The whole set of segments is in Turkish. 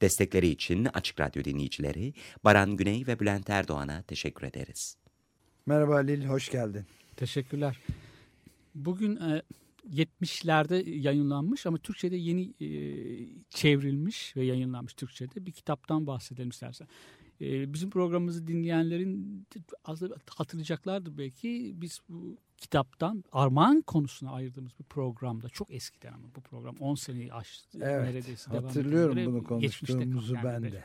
Destekleri için Açık Radyo dinleyicileri Baran Güney ve Bülent Erdoğan'a teşekkür ederiz. Merhaba Halil, hoş geldin. Teşekkürler. Bugün e, 70'lerde yayınlanmış ama Türkçe'de yeni e, çevrilmiş ve yayınlanmış Türkçe'de bir kitaptan bahsedelim istersen. E, bizim programımızı dinleyenlerin az da hatırlayacaklardır belki biz bu kitaptan armağan konusuna ayırdığımız bir programda çok eskiden ama bu program 10 seneyi aştı. Evet, neredeyse devam hatırlıyorum ediyor. bunu konuştuğumuzu yani ben de.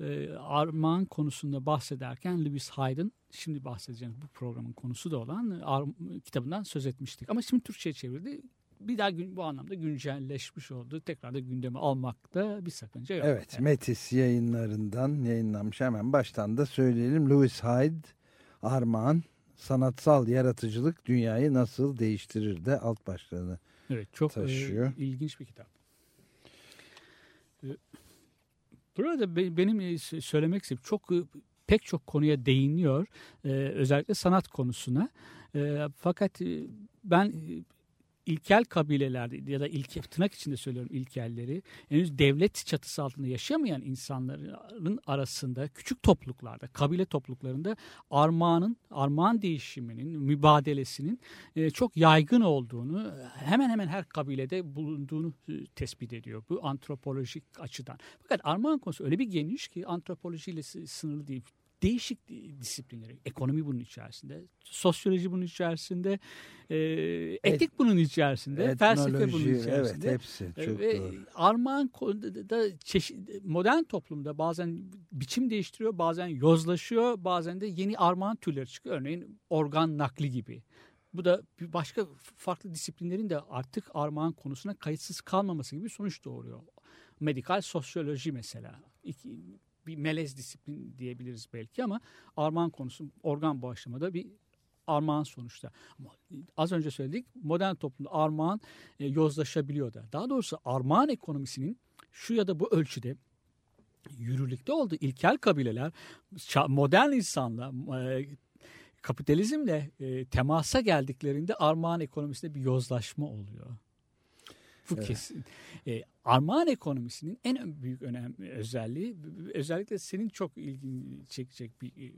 e, armağan konusunda bahsederken Lewis Hyde'ın şimdi bahsedeceğimiz bu programın konusu da olan e, Ar- kitabından söz etmiştik. Ama şimdi Türkçe'ye çevirdi. Bir daha gün, bu anlamda güncelleşmiş oldu. Tekrar da gündeme almakta bir sakınca yok. Evet, Metis yayınlarından yayınlanmış. Hemen baştan da söyleyelim. Louis Hyde, Armağan, Sanatsal Yaratıcılık Dünyayı Nasıl Değiştirir de alt başlığını. Evet, çok e, taşıyor. ilginç bir kitap. E, Burada be- benim e, söylemek istediğim çok e, pek çok konuya değiniyor. E, özellikle sanat konusuna. E, fakat e, ben e, ilkel kabilelerde ya da ilke, tırnak içinde söylüyorum ilkelleri henüz devlet çatısı altında yaşamayan insanların arasında küçük topluluklarda, kabile topluluklarında armağanın, armağan değişiminin, mübadelesinin e, çok yaygın olduğunu hemen hemen her kabilede bulunduğunu e, tespit ediyor bu antropolojik açıdan. Fakat armağan konusu öyle bir geniş ki antropolojiyle sınırlı değil. Değişik disiplinleri, ekonomi bunun içerisinde, sosyoloji bunun içerisinde, e, etik bunun içerisinde, felsefe bunun Etnoloji, evet içerisinde. hepsi çok Ve doğru. armağan da çeşit, modern toplumda bazen biçim değiştiriyor, bazen yozlaşıyor, bazen de yeni armağan türleri çıkıyor. Örneğin organ nakli gibi. Bu da başka farklı disiplinlerin de artık armağan konusuna kayıtsız kalmaması gibi sonuç doğuruyor. Medikal sosyoloji mesela. İki, bir melez disiplin diyebiliriz belki ama armağan konusu organ bağışlamada bir armağan sonuçta. Ama az önce söyledik modern toplumda armağan e, yozlaşabiliyor da. Daha doğrusu armağan ekonomisinin şu ya da bu ölçüde yürürlükte olduğu ilkel kabileler modern insanla e, kapitalizmle e, temasa geldiklerinde armağan ekonomisinde bir yozlaşma oluyor. Bu Evet. kesin. E, armağan ekonomisinin en büyük önem özelliği özellikle senin çok ilgini çekecek bir e,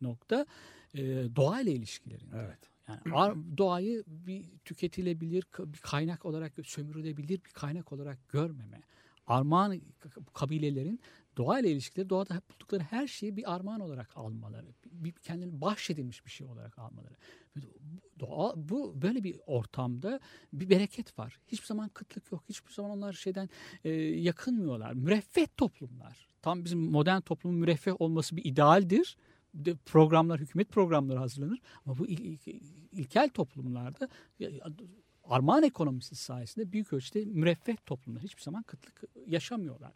nokta e, doğayla ilişkilerinde. Evet. Yani doğayı bir tüketilebilir bir kaynak olarak sömürülebilir bir kaynak olarak görmeme. Armağan kabilelerin doğayla ilişkileri doğada buldukları her şeyi bir armağan olarak almaları, bir kendine bahşedilmiş bir şey olarak almaları. Doğa, bu böyle bir ortamda bir bereket var. Hiçbir zaman kıtlık yok. Hiçbir zaman onlar şeyden e, yakınmıyorlar. Müreffeh toplumlar. Tam bizim modern toplumun müreffeh olması bir idealdir. De programlar, hükümet programları hazırlanır. Ama bu il- il- ilkel toplumlarda armağan ekonomisi sayesinde büyük ölçüde müreffeh toplumlar hiçbir zaman kıtlık yaşamıyorlar.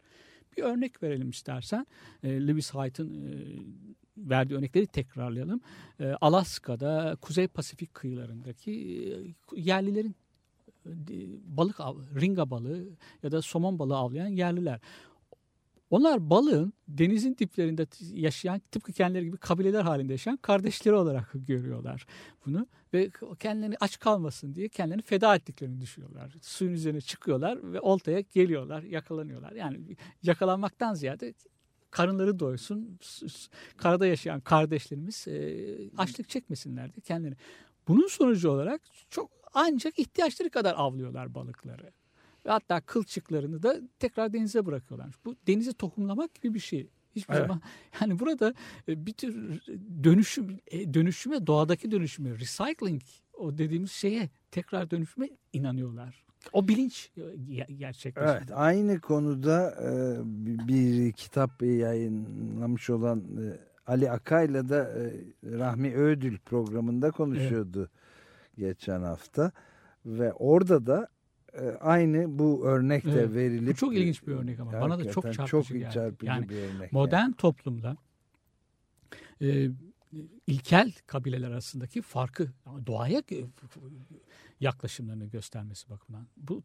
Bir örnek verelim istersen. E, Lewis Hyde'ın e, verdiği örnekleri tekrarlayalım. E, Alaska'da Kuzey Pasifik kıyılarındaki e, yerlilerin e, balık av, ringa balığı ya da somon balığı avlayan yerliler. Onlar balığın denizin diplerinde yaşayan tıpkı kendileri gibi kabileler halinde yaşayan kardeşleri olarak görüyorlar bunu ve kendilerini aç kalmasın diye kendilerini feda ettiklerini düşünüyorlar. Suyun üzerine çıkıyorlar ve oltaya geliyorlar, yakalanıyorlar. Yani yakalanmaktan ziyade karınları doysun, karada yaşayan kardeşlerimiz açlık çekmesinler diye kendileri. Bunun sonucu olarak çok ancak ihtiyaçları kadar avlıyorlar balıkları. Ve hatta kılçıklarını da tekrar denize bırakıyorlar. Bu denize tohumlamak gibi bir şey. Hiçbir Evet. zaman yani burada e, bir tür dönüşüm e, dönüşüme doğadaki dönüşüme recycling o dediğimiz şeye tekrar dönüşüme inanıyorlar. O bilinç e, ge- gerçekleşiyor. Evet, aynı konuda bir- kitap yayınlamış olan Ali Akay'la da Rahmi Ödül programında konuşuyordu geçen hafta ve orada da aynı bu örnek de Evet. verilip Bu çok ilginç bir örnek ama bana da çok çarpıcı çok geldi. çarpıcı Yani bir örnek. Modern toplumda e, ilkel kabileler arasındaki farkı doğaya e, yaklaşımlarını göstermesi bakımından. Bu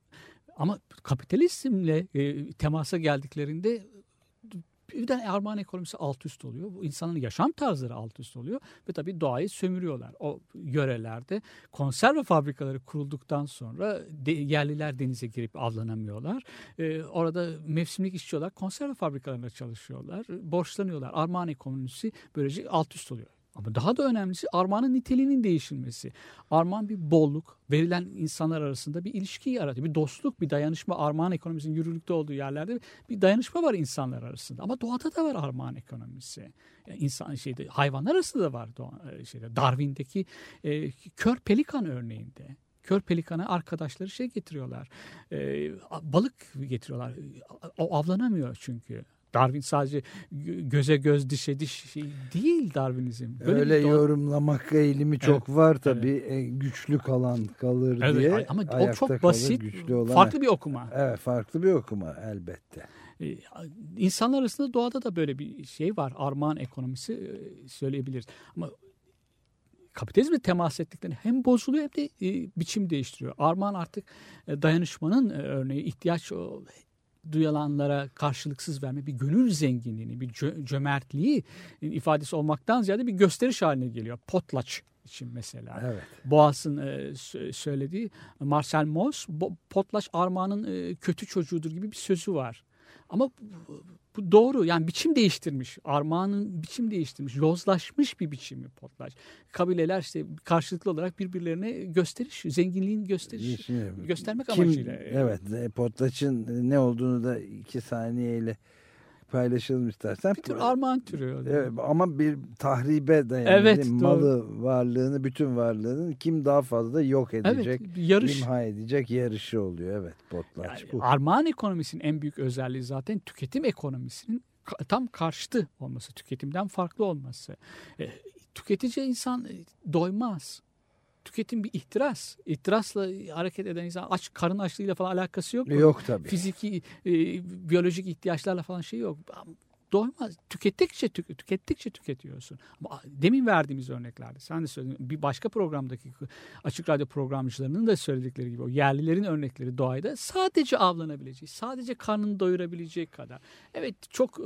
ama kapitalizmle e, temasa geldiklerinde birden armağan ekonomisi alt üst oluyor. Bu insanın yaşam tarzları alt üst oluyor ve tabii doğayı sömürüyorlar. O yörelerde konserve fabrikaları kurulduktan sonra de, yerliler denize girip avlanamıyorlar. Ee, orada mevsimlik işçiyorlar. Konserve fabrikalarında çalışıyorlar. Borçlanıyorlar. Armağan ekonomisi böylece alt üst oluyor. Ama daha da önemlisi armağanın niteliğinin değişilmesi. Armağan bir bolluk, verilen insanlar arasında bir ilişki yaratıyor. Bir dostluk, bir dayanışma. Armağan ekonomisinin yürürlükte olduğu yerlerde bir dayanışma var insanlar arasında. Ama doğada da var armağan ekonomisi. Yani insan şeyde hayvanlar arasında da var e, şeyde Darwin'deki e, kör pelikan örneğinde. Kör pelikana arkadaşları şey getiriyorlar. E, balık getiriyorlar. O avlanamıyor çünkü. Darwin sadece gö- göze göz dişe diş şey değil Darwinizm. Böyle Öyle yorumlamak eğilimi çok var tabii. E, güçlü kalan kalır Evet, diye. ama o çok kalır, basit, güçlü olan- farklı bir okuma. Evet farklı bir okuma elbette. Ee, İnsanlar arasında doğada da böyle bir şey var. Armağan ekonomisi e, söyleyebiliriz. Ama kapitalizmle temas ettiklerinde hem bozuluyor hem de e, biçim değiştiriyor. Armağan artık e, dayanışmanın e, örneği ihtiyaç o, duyanlara karşılıksız verme bir gönül zenginliğini, bir cö- cömertliği ifadesi olmaktan ziyade bir gösteriş haline geliyor. Potlaç için mesela. Evet. Boğaz'ın e, sö- söylediği Marcel Mauss Potlaç Armağan'ın e, kötü çocuğudur gibi bir sözü var. Ama bu, doğru yani biçim değiştirmiş. Armağan'ın biçim değiştirmiş. Yozlaşmış bir biçimi Potlaç. Kabileler işte karşılıklı olarak birbirlerine gösteriş, zenginliğin gösteriş, Şimdi göstermek Kim, amacıyla. evet e, Potlaç'ın ne olduğunu da iki saniyeyle paylaşalım istersen. Bir tür armağan türü. Evet, ama bir tahribe dayanıyor. Evet, mi? doğru. Malı, varlığını, bütün varlığını kim daha fazla yok edecek, Evet, yarış. imha edecek yarışı oluyor. Evet, potlaç Yani bu. armağan ekonomisinin en büyük özelliği zaten tüketim ekonomisinin tam karşıtı olması, tüketimden farklı olması. E, tüketici insan e, doymaz. Tüketim bir ihtiras. İhtirasla hareket eden insan aç karın açlığıyla falan alakası yok. bunun. Yok tabii. Fiziki, e, biyolojik ihtiyaçlarla falan şey yok. Doymaz. Tükettikçe tük- tükettikçe tüketiyorsun. Ama demin verdiğimiz örneklerde sen de söyledin. Bir başka programdaki açık radyo programcılarının da söyledikleri gibi o yerlilerin örnekleri doğayda sadece avlanabileceği, sadece karnını doyurabileceği kadar. Evet çok e,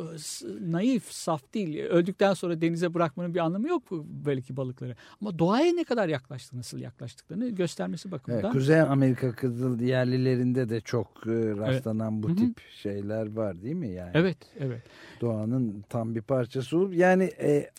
naif, saf değil. Öldükten sonra denize bırakmanın bir anlamı yok belki balıkları. Ama doğaya ne kadar yaklaştı, nasıl yaklaştıklarını göstermesi Evet, bakımından. Kuzey Amerika kızıl yerlilerinde de çok e, rastlanan bu Hı hı. tip şeyler var değil mi? Yani Evet, evet. Doğanın tam bir parçası olup yani e,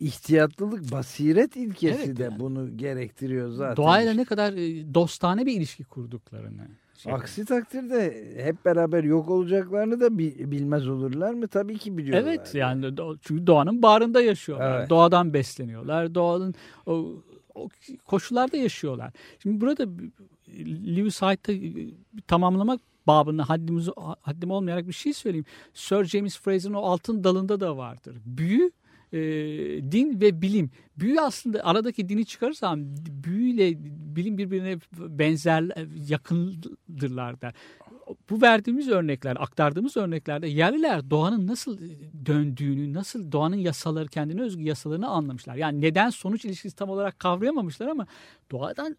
ihtiyatlılık, basiret ilkesi Evet, de yani. bunu gerektiriyor zaten. Doğayla İşte ne kadar e, dostane bir ilişki kurduklarını. şey- Aksi takdirde hep beraber yok olacaklarını da bi- bilmez olurlar mı? Tabii ki biliyorlar. Evet yani çünkü doğanın bağrında yaşıyorlar. Evet. Doğadan besleniyorlar. Doğanın o, o koşullarda yaşıyorlar. Şimdi burada Lewis Hyde'da e, tamamlamak babında haddimiz, haddim olmayarak bir şey söyleyeyim. Sir James Fraser'ın o altın dalında da vardır. Büyü, e, din ve bilim. Büyü aslında aradaki dini çıkarırsam büyüyle bilim birbirine benzer, yakındırlar der. Bu verdiğimiz örnekler, aktardığımız örneklerde yerliler doğanın nasıl döndüğünü, nasıl doğanın yasaları, kendine özgü yasalarını anlamışlar. Yani neden sonuç ilişkisi tam olarak kavrayamamışlar ama doğadan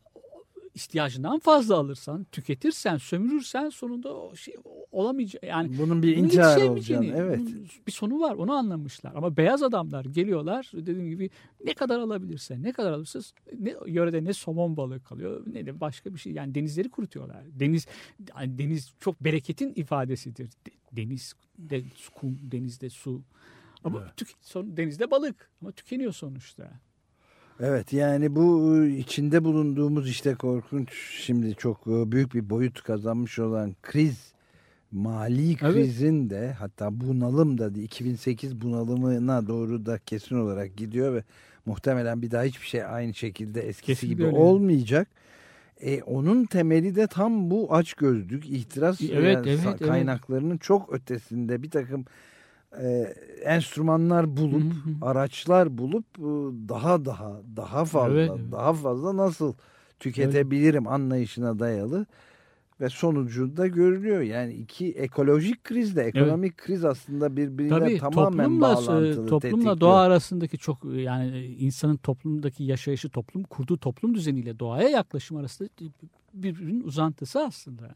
ihtiyacından fazla alırsan, tüketirsen, sömürürsen sonunda o şey olamayacak. Yani Bunun bir intihar olacağını. Evet. Bir sonu var onu anlamışlar. Ama beyaz adamlar geliyorlar dediğim gibi ne kadar alabilirse ne kadar alırsa ne, yörede ne somon balığı kalıyor ne de başka bir şey. Yani denizleri kurutuyorlar. Deniz yani deniz çok bereketin ifadesidir. De- Deniz de kum, denizde su. Ama tük- son, denizde balık ama tükeniyor sonuçta. Evet yani bu e, içinde bulunduğumuz işte korkunç şimdi çok e, büyük bir boyut kazanmış olan kriz mali krizin de hatta bunalım da 2008 bunalımına doğru da kesin olarak gidiyor ve muhtemelen bir daha hiçbir şey aynı şekilde eskisi Kesinlikle gibi öyle. olmayacak. E, onun temeli de tam bu açgözlük, ihtiras Evet, yani evet, evet. kaynaklarının çok ötesinde bir takım e, enstrümanlar bulup Hı hı. araçlar bulup e, daha daha daha fazla Evet, evet. daha fazla nasıl tüketebilirim anlayışına dayalı ve sonucunda görülüyor. Yani iki ekolojik krizle ekonomik kriz aslında birbiriyle Tabii tamamen toplumla, e, bağlantılı. toplumla tetikliyor. doğa arasındaki çok yani insanın toplumdaki yaşayışı toplum kurduğu toplum düzeniyle doğaya yaklaşım arasında birbirinin uzantısı aslında.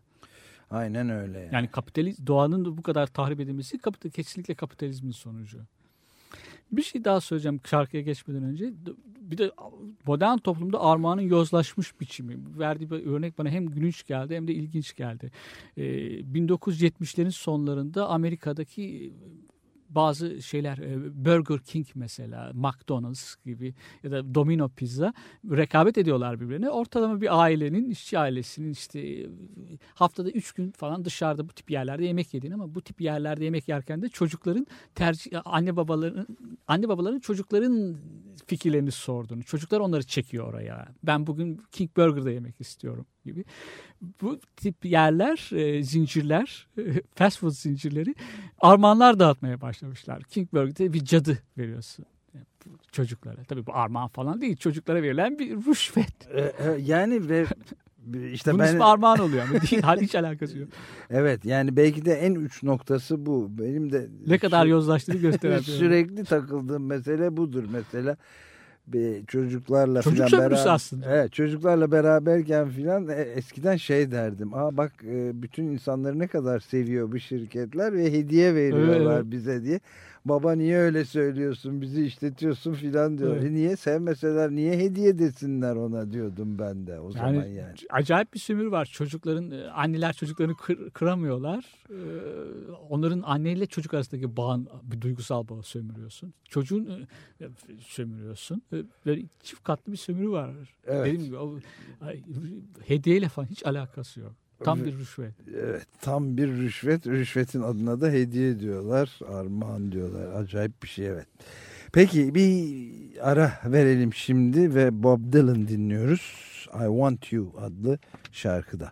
Aynen öyle. Yani. Yani kapitaliz doğanın da bu kadar tahrip edilmesi kapital, kesinlikle kapitalizmin sonucu. Bir şey daha söyleyeceğim şarkıya geçmeden önce. Bir de modern toplumda armağanın yozlaşmış biçimi. Verdiği bir örnek bana hem gülünç geldi hem de ilginç geldi. Ee, 1970'lerin sonlarında Amerika'daki bazı şeyler e, Burger King mesela McDonald's gibi ya da Domino Pizza rekabet ediyorlar birbirine. Ortalama bir ailenin işçi ailesinin işte e, haftada 3 gün falan dışarıda bu tip yerlerde yemek yediğini ama bu tip yerlerde yemek yerken de çocukların tercih anne babaların anne babaların çocukların fikirlerini sorduğunu. Çocuklar onları çekiyor oraya. Ben bugün King Burger'da yemek istiyorum gibi. Bu tip yerler, e, zincirler, fast food zincirleri armağanlar dağıtmaya başlamışlar. King Burger'da bir cadı veriyorsun çocuklara. Tabii bu armağan falan değil. Çocuklara verilen bir rüşvet. Ee, e, yani ve işte Bunun ben ismi armağan oluyor ama değil. Hal hiç alakası yok. evet yani belki de en uç noktası bu. Benim de Ne kadar yozlaştığını gösteren. sürekli takıldığım mesele budur mesela. Bir çocuklarla Çocuk filan beraber aslında. Evet, çocuklarla beraberken filan e, eskiden şey derdim. Aa bak e, bütün insanları ne kadar seviyor bu şirketler ve hediye veriyorlar Evet. bize diye. Baba niye öyle söylüyorsun? Bizi işletiyorsun filan diyor. Evet. E niye sevmeseler niye hediye desinler ona diyordum ben de o zaman Yani, yani. acayip bir sömürü var. Çocukların e, anneler çocuklarını kır- kıramıyorlar. Ee, onların anneyle çocuk arasındaki bağın bir duygusal bağı sömürüyorsun. Çocuğun e, sömürüyorsun. E, Böyle çift katlı bir sömürü var. Evet. Dediğim gibi o, hediyeyle falan hiç alakası yok. Tam bir rüşvet. Evet, tam bir rüşvet. Rüşvetin adına da hediye diyorlar. Armağan diyorlar. Acayip bir şey evet. Peki bir ara verelim şimdi ve Bob Dylan dinliyoruz. I Want You adlı şarkıda.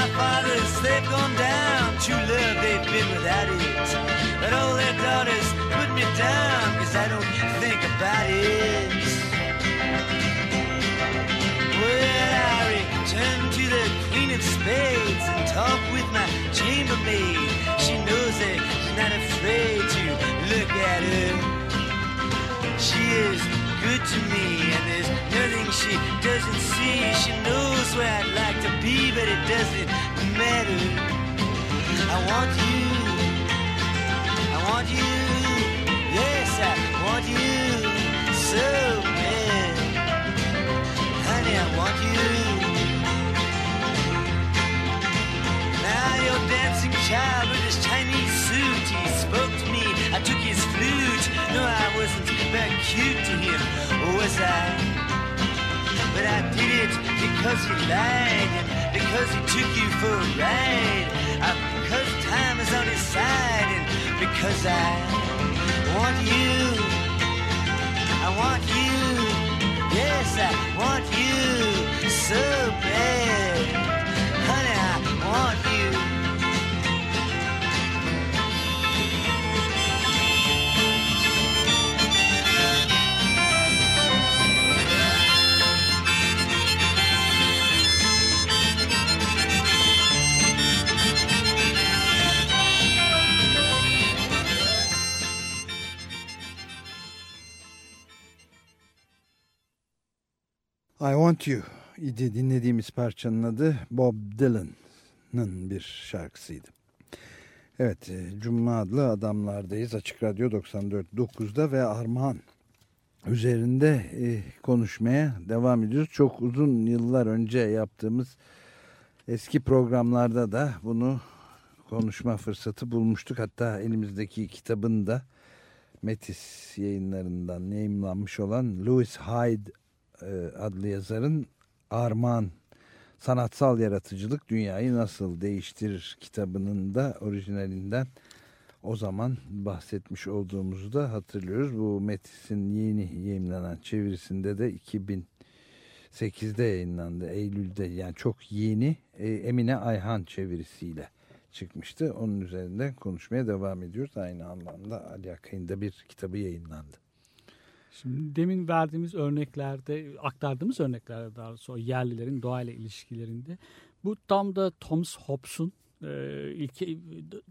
My fathers, they've gone down. True love, they've been without it. But all their daughters put me down, cause I don't think about it. Well, I return to the Queen of Spades and talk with my chambermaid. She knows that she's not afraid to look at her. She is good to me, and there's nothing she doesn't see. She knows where I'd like to be, but it doesn't matter. I want you. Cute to him, was I? But I did it because he lied and because he took you for a ride. Uh, because time is on his side and because I want you. I want you. Yes, I want you so bad. Honey, I want you. I Want You idi dinlediğimiz parçanın adı Bob Dylan'ın bir şarkısıydı. Evet, e, Cuma adlı adamlardayız. Açık Radyo 94.9'da ve Armağan üzerinde e, konuşmaya devam ediyoruz. Çok uzun yıllar önce yaptığımız eski programlarda da bunu konuşma fırsatı bulmuştuk. Hatta elimizdeki kitabın da Metis yayınlarından yayınlanmış olan Louis Hyde adlı yazarın Armağan Sanatsal Yaratıcılık Dünyayı Nasıl Değiştirir kitabının da orijinalinden o zaman bahsetmiş olduğumuzu da hatırlıyoruz. Bu Metis'in yeni yayınlanan çevirisinde de 2008'de yayınlandı. Eylül'de yani çok yeni e, Emine Ayhan çevirisiyle çıkmıştı. Onun üzerinde konuşmaya devam ediyoruz. Aynı anlamda Ali Akay'ın da bir kitabı yayınlandı. Şimdi demin verdiğimiz örneklerde, aktardığımız örneklerde daha sonra yerlilerin doğayla ilişkilerinde bu tam da Thomas Hobbes'un e, ilke,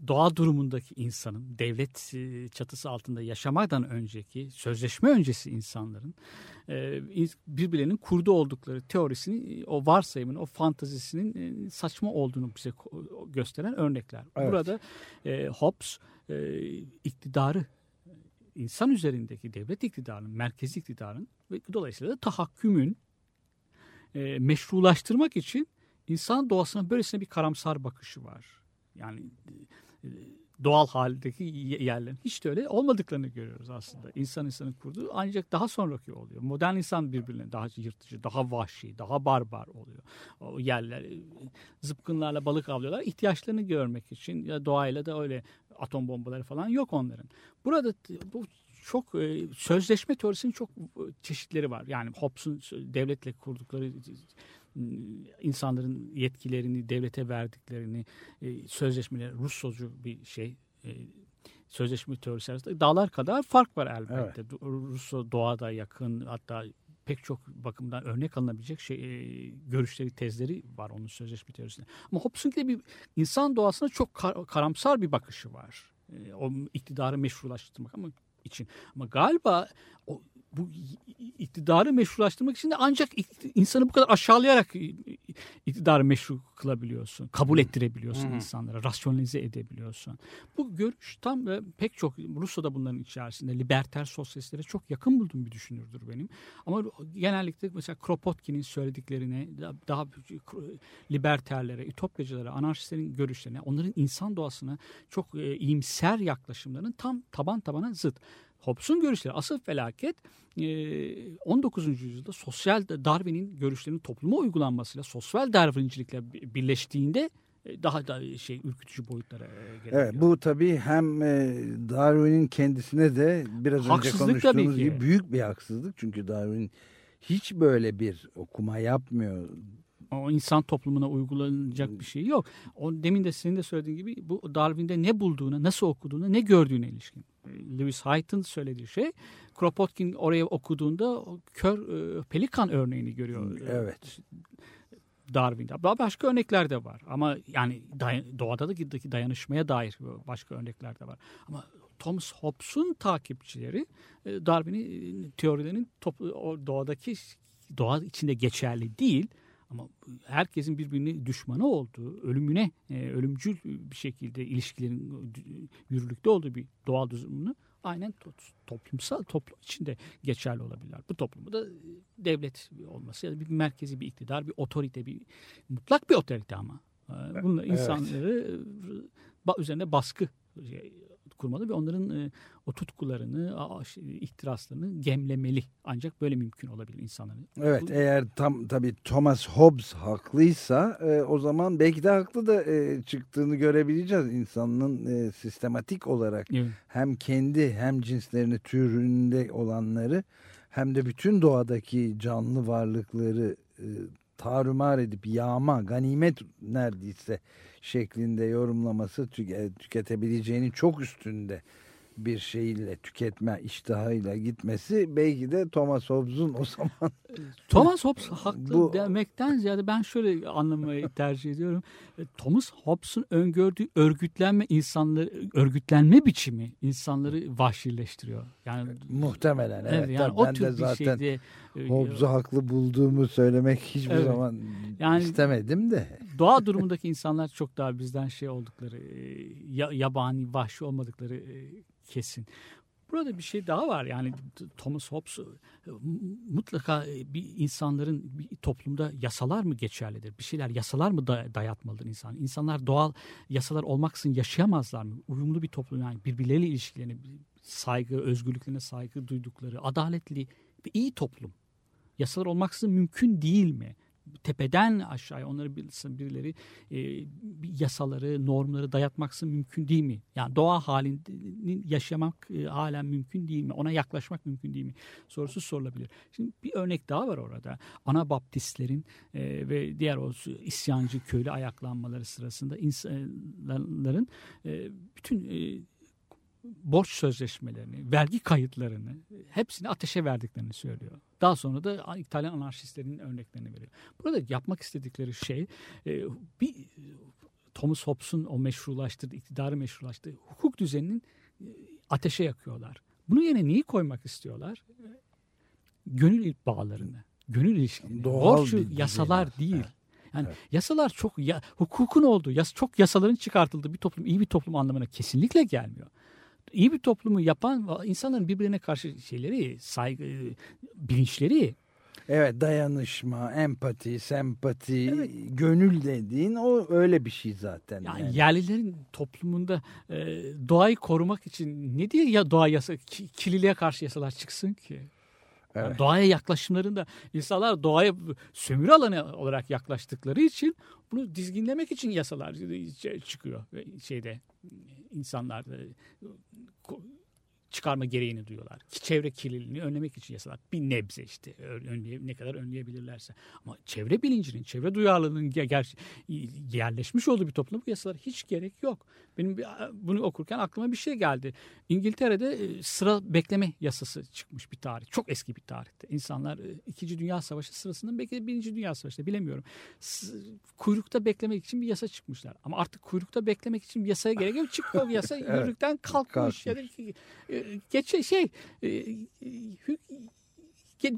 doğa durumundaki insanın devlet e, çatısı altında yaşamadan önceki sözleşme öncesi insanların e, birbirlerinin kurdu oldukları teorisini o varsayımın o fantazisinin saçma olduğunu bize gösteren örnekler. Evet. Burada Hobbes iktidarı insan üzerindeki devlet iktidarının, merkezi iktidarın ve dolayısıyla da tahakkümün e, meşrulaştırmak için insan doğasına böylesine bir karamsar bakışı var. Yani e, doğal haldeki yerlerin hiç de öyle olmadıklarını görüyoruz aslında. İnsan insanın kurduğu ancak daha sonraki oluyor. Modern insan birbirine daha yırtıcı, daha vahşi, daha barbar oluyor. O yerler e, zıpkınlarla balık avlıyorlar. ihtiyaçlarını görmek için ya doğayla da öyle atom bombaları falan yok onların. Burada bu çok e, sözleşme teorisinin çok çeşitleri var. Yani Hobbes'un devletle kurdukları insanların yetkilerini devlete verdiklerini e, sözleşmeleri Rus sözcü bir şey e, sözleşme teorisi arasında dağlar kadar fark var elbette. Evet. Rus doğada yakın hatta pek çok bakımdan örnek alınabilecek şey, e, görüşleri, tezleri var onun sözleşme teorisinde. Ama Hobbes'un de bir insan doğasına çok kar, karamsar bir bakışı var. E, o iktidarı meşrulaştırmak ama için. Ama galiba o bu iktidarı meşrulaştırmak için de ancak insanı bu kadar aşağılayarak iktidarı meşru kılabiliyorsun. Kabul ettirebiliyorsun hmm. insanlara. Rasyonalize edebiliyorsun. Bu görüş tam e, pek çok Rusya'da bunların içerisinde liberter sosyalistlere çok yakın bulduğum bir düşünürdür benim. Ama genellikle mesela Kropotkin'in söylediklerine daha liberterlere, ütopyacılara, anarşistlerin görüşlerine, onların insan doğasına çok e, iyimser yaklaşımlarının tam taban tabana zıt. Hobbes'un görüşleri asıl felaket 19. E, yüzyılda sosyal Darwin'in görüşlerinin topluma uygulanmasıyla sosyal Darwin'cilikle birleştiğinde e, daha da şey ürkütücü boyutlara e, gelebiliyor. Evet, bu tabii hem Darwin'in kendisine de biraz haksızlık önce konuştuğumuz gibi büyük bir haksızlık. Çünkü Darwin hiç böyle bir okuma yapmıyor o insan toplumuna uygulanacak bir şey yok. O demin de senin de söylediğin gibi bu Darwin'de ne bulduğuna, nasıl okuduğuna, ne gördüğüne ilişkin. Lewis Hyde'ın söylediği şey Kropotkin oraya okuduğunda kör e, pelikan örneğini görüyor. Evet. Darwin'de. Başka örnekler de var. Ama yani doğada da dayanışmaya dair başka örnekler de var. Ama Thomas Hobbes'un takipçileri e, Darwin'in teorilerinin doğadaki doğa içinde geçerli değil ama herkesin birbirine düşmanı olduğu, ölümüne, e, ölümcül bir şekilde ilişkilerin yürürlükte olduğu bir doğal düzenini aynen toplumsal toplum içinde geçerli olabilirler. Bu toplumu da e, devlet olması ya da bir merkezi bir iktidar, bir otorite, bir mutlak bir otorite ama. E, bunlar insanları evet. üzerine baskı kurmalı ve onların e, o tutkularını, ihtiraslarını gemlemeli. Ancak böyle mümkün olabilir insanların. Evet Bu, eğer tam tabii Thomas Hobbes haklıysa e, o zaman belki de haklı da e, çıktığını görebileceğiz. insanın e, sistematik olarak evet. hem kendi hem cinslerini türünde olanları hem de bütün doğadaki canlı varlıkları e, tarumar edip yağma, ganimet neredeyse şeklinde yorumlaması tüketebileceğinin çok üstünde bir şeyle tüketme iştahıyla gitmesi belki de Thomas Hobbes'un o zaman Thomas Hobbes haklı bu... demekten ziyade ben şöyle anlamayı tercih ediyorum. E, Thomas Hobbes'un öngördüğü örgütlenme insanları örgütlenme biçimi insanları vahşileştiriyor. Yani muhtemelen evet. evet yani o tür bir zaten... şeyde e, Hobbes'u haklı bulduğumu söylemek hiçbir Evet. zaman Yani- istemedim de. doğa durumundaki insanlar çok daha bizden şey oldukları, e, ya- yabani, vahşi olmadıkları e, kesin. Burada bir şey daha var yani Thomas Hobbes e, mutlaka bir insanların bir toplumda yasalar mı geçerlidir? Bir şeyler yasalar mı da- dayatmalıdır insan? İnsanlar doğal yasalar olmaksızın yaşayamazlar mı? Uyumlu bir toplum yani birbirleriyle ilişkilerini saygı, özgürlüklerine saygı duydukları, adaletli bir iyi toplum. Yasalar olmaksızın mümkün değil mi? Tepeden aşağıya onları bilsin birileri e, yasaları, normları dayatmaksın mümkün değil mi? Yani doğa halini yaşamak e, halen mümkün değil mi? Ona yaklaşmak mümkün değil mi? Sorusu sorulabilir. Şimdi bir örnek daha var orada. Anabaptistlerin e, ve diğer o isyancı köylü ayaklanmaları sırasında insanların e, bütün e, borç sözleşmelerini, vergi kayıtlarını hepsini ateşe verdiklerini söylüyor. Daha sonra da İtalyan anarşistlerin örneklerini veriyor. Burada yapmak istedikleri şey e, bir Thomas Hobbes'un o meşrulaştırdığı, iktidarı meşrulaştırdığı hukuk düzeninin e, ateşe yakıyorlar. Bunun yerine neyi koymak istiyorlar? Gönül bağlarını, gönül ilişkilerini. Doğal Borç yasalar düzen. değil. Evet. Yani Evet. yasalar çok ya, hukukun olduğu, yas, çok yasaların çıkartıldığı bir toplum iyi bir toplum anlamına kesinlikle gelmiyor. İyi bir toplumu yapan insanların birbirine karşı şeyleri, saygı, bilinçleri Evet dayanışma, empati, sempati, Evet. gönül dediğin o öyle bir şey zaten. Yani, yani. yerlilerin toplumunda e, doğayı korumak için ne diye ya doğa yasa ki- kirliliğe karşı yasalar çıksın ki? Yani Evet. doğaya yaklaşımlarında insanlar doğaya sömürü alanı olarak yaklaştıkları için bunu dizginlemek için yasalar şey- çıkıyor şeyde insanlar ko- çıkarma gereğini duyuyorlar. Ki çevre kirliliğini önlemek için yasalar. Bir nebze işte ön- önleye, ne kadar önleyebilirlerse. Ama çevre bilincinin, çevre duyarlılığının ge- ger- yerleşmiş olduğu bir toplumda bu yasalara hiç gerek yok. Benim bunu okurken aklıma bir şey geldi. İngiltere'de e, sıra bekleme yasası çıkmış bir tarih. Çok eski bir tarihte. İnsanlar e, İkinci Dünya Savaşı sırasında belki de Birinci Dünya Savaşı'nda bilemiyorum. Kuyrukta beklemek için bir yasa çıkmışlar. Ama artık kuyrukta beklemek için bir yasaya gerek yok. Çıktı o yasa yürürlükten kalkmış. kalkmış. Ya da geçe şey e,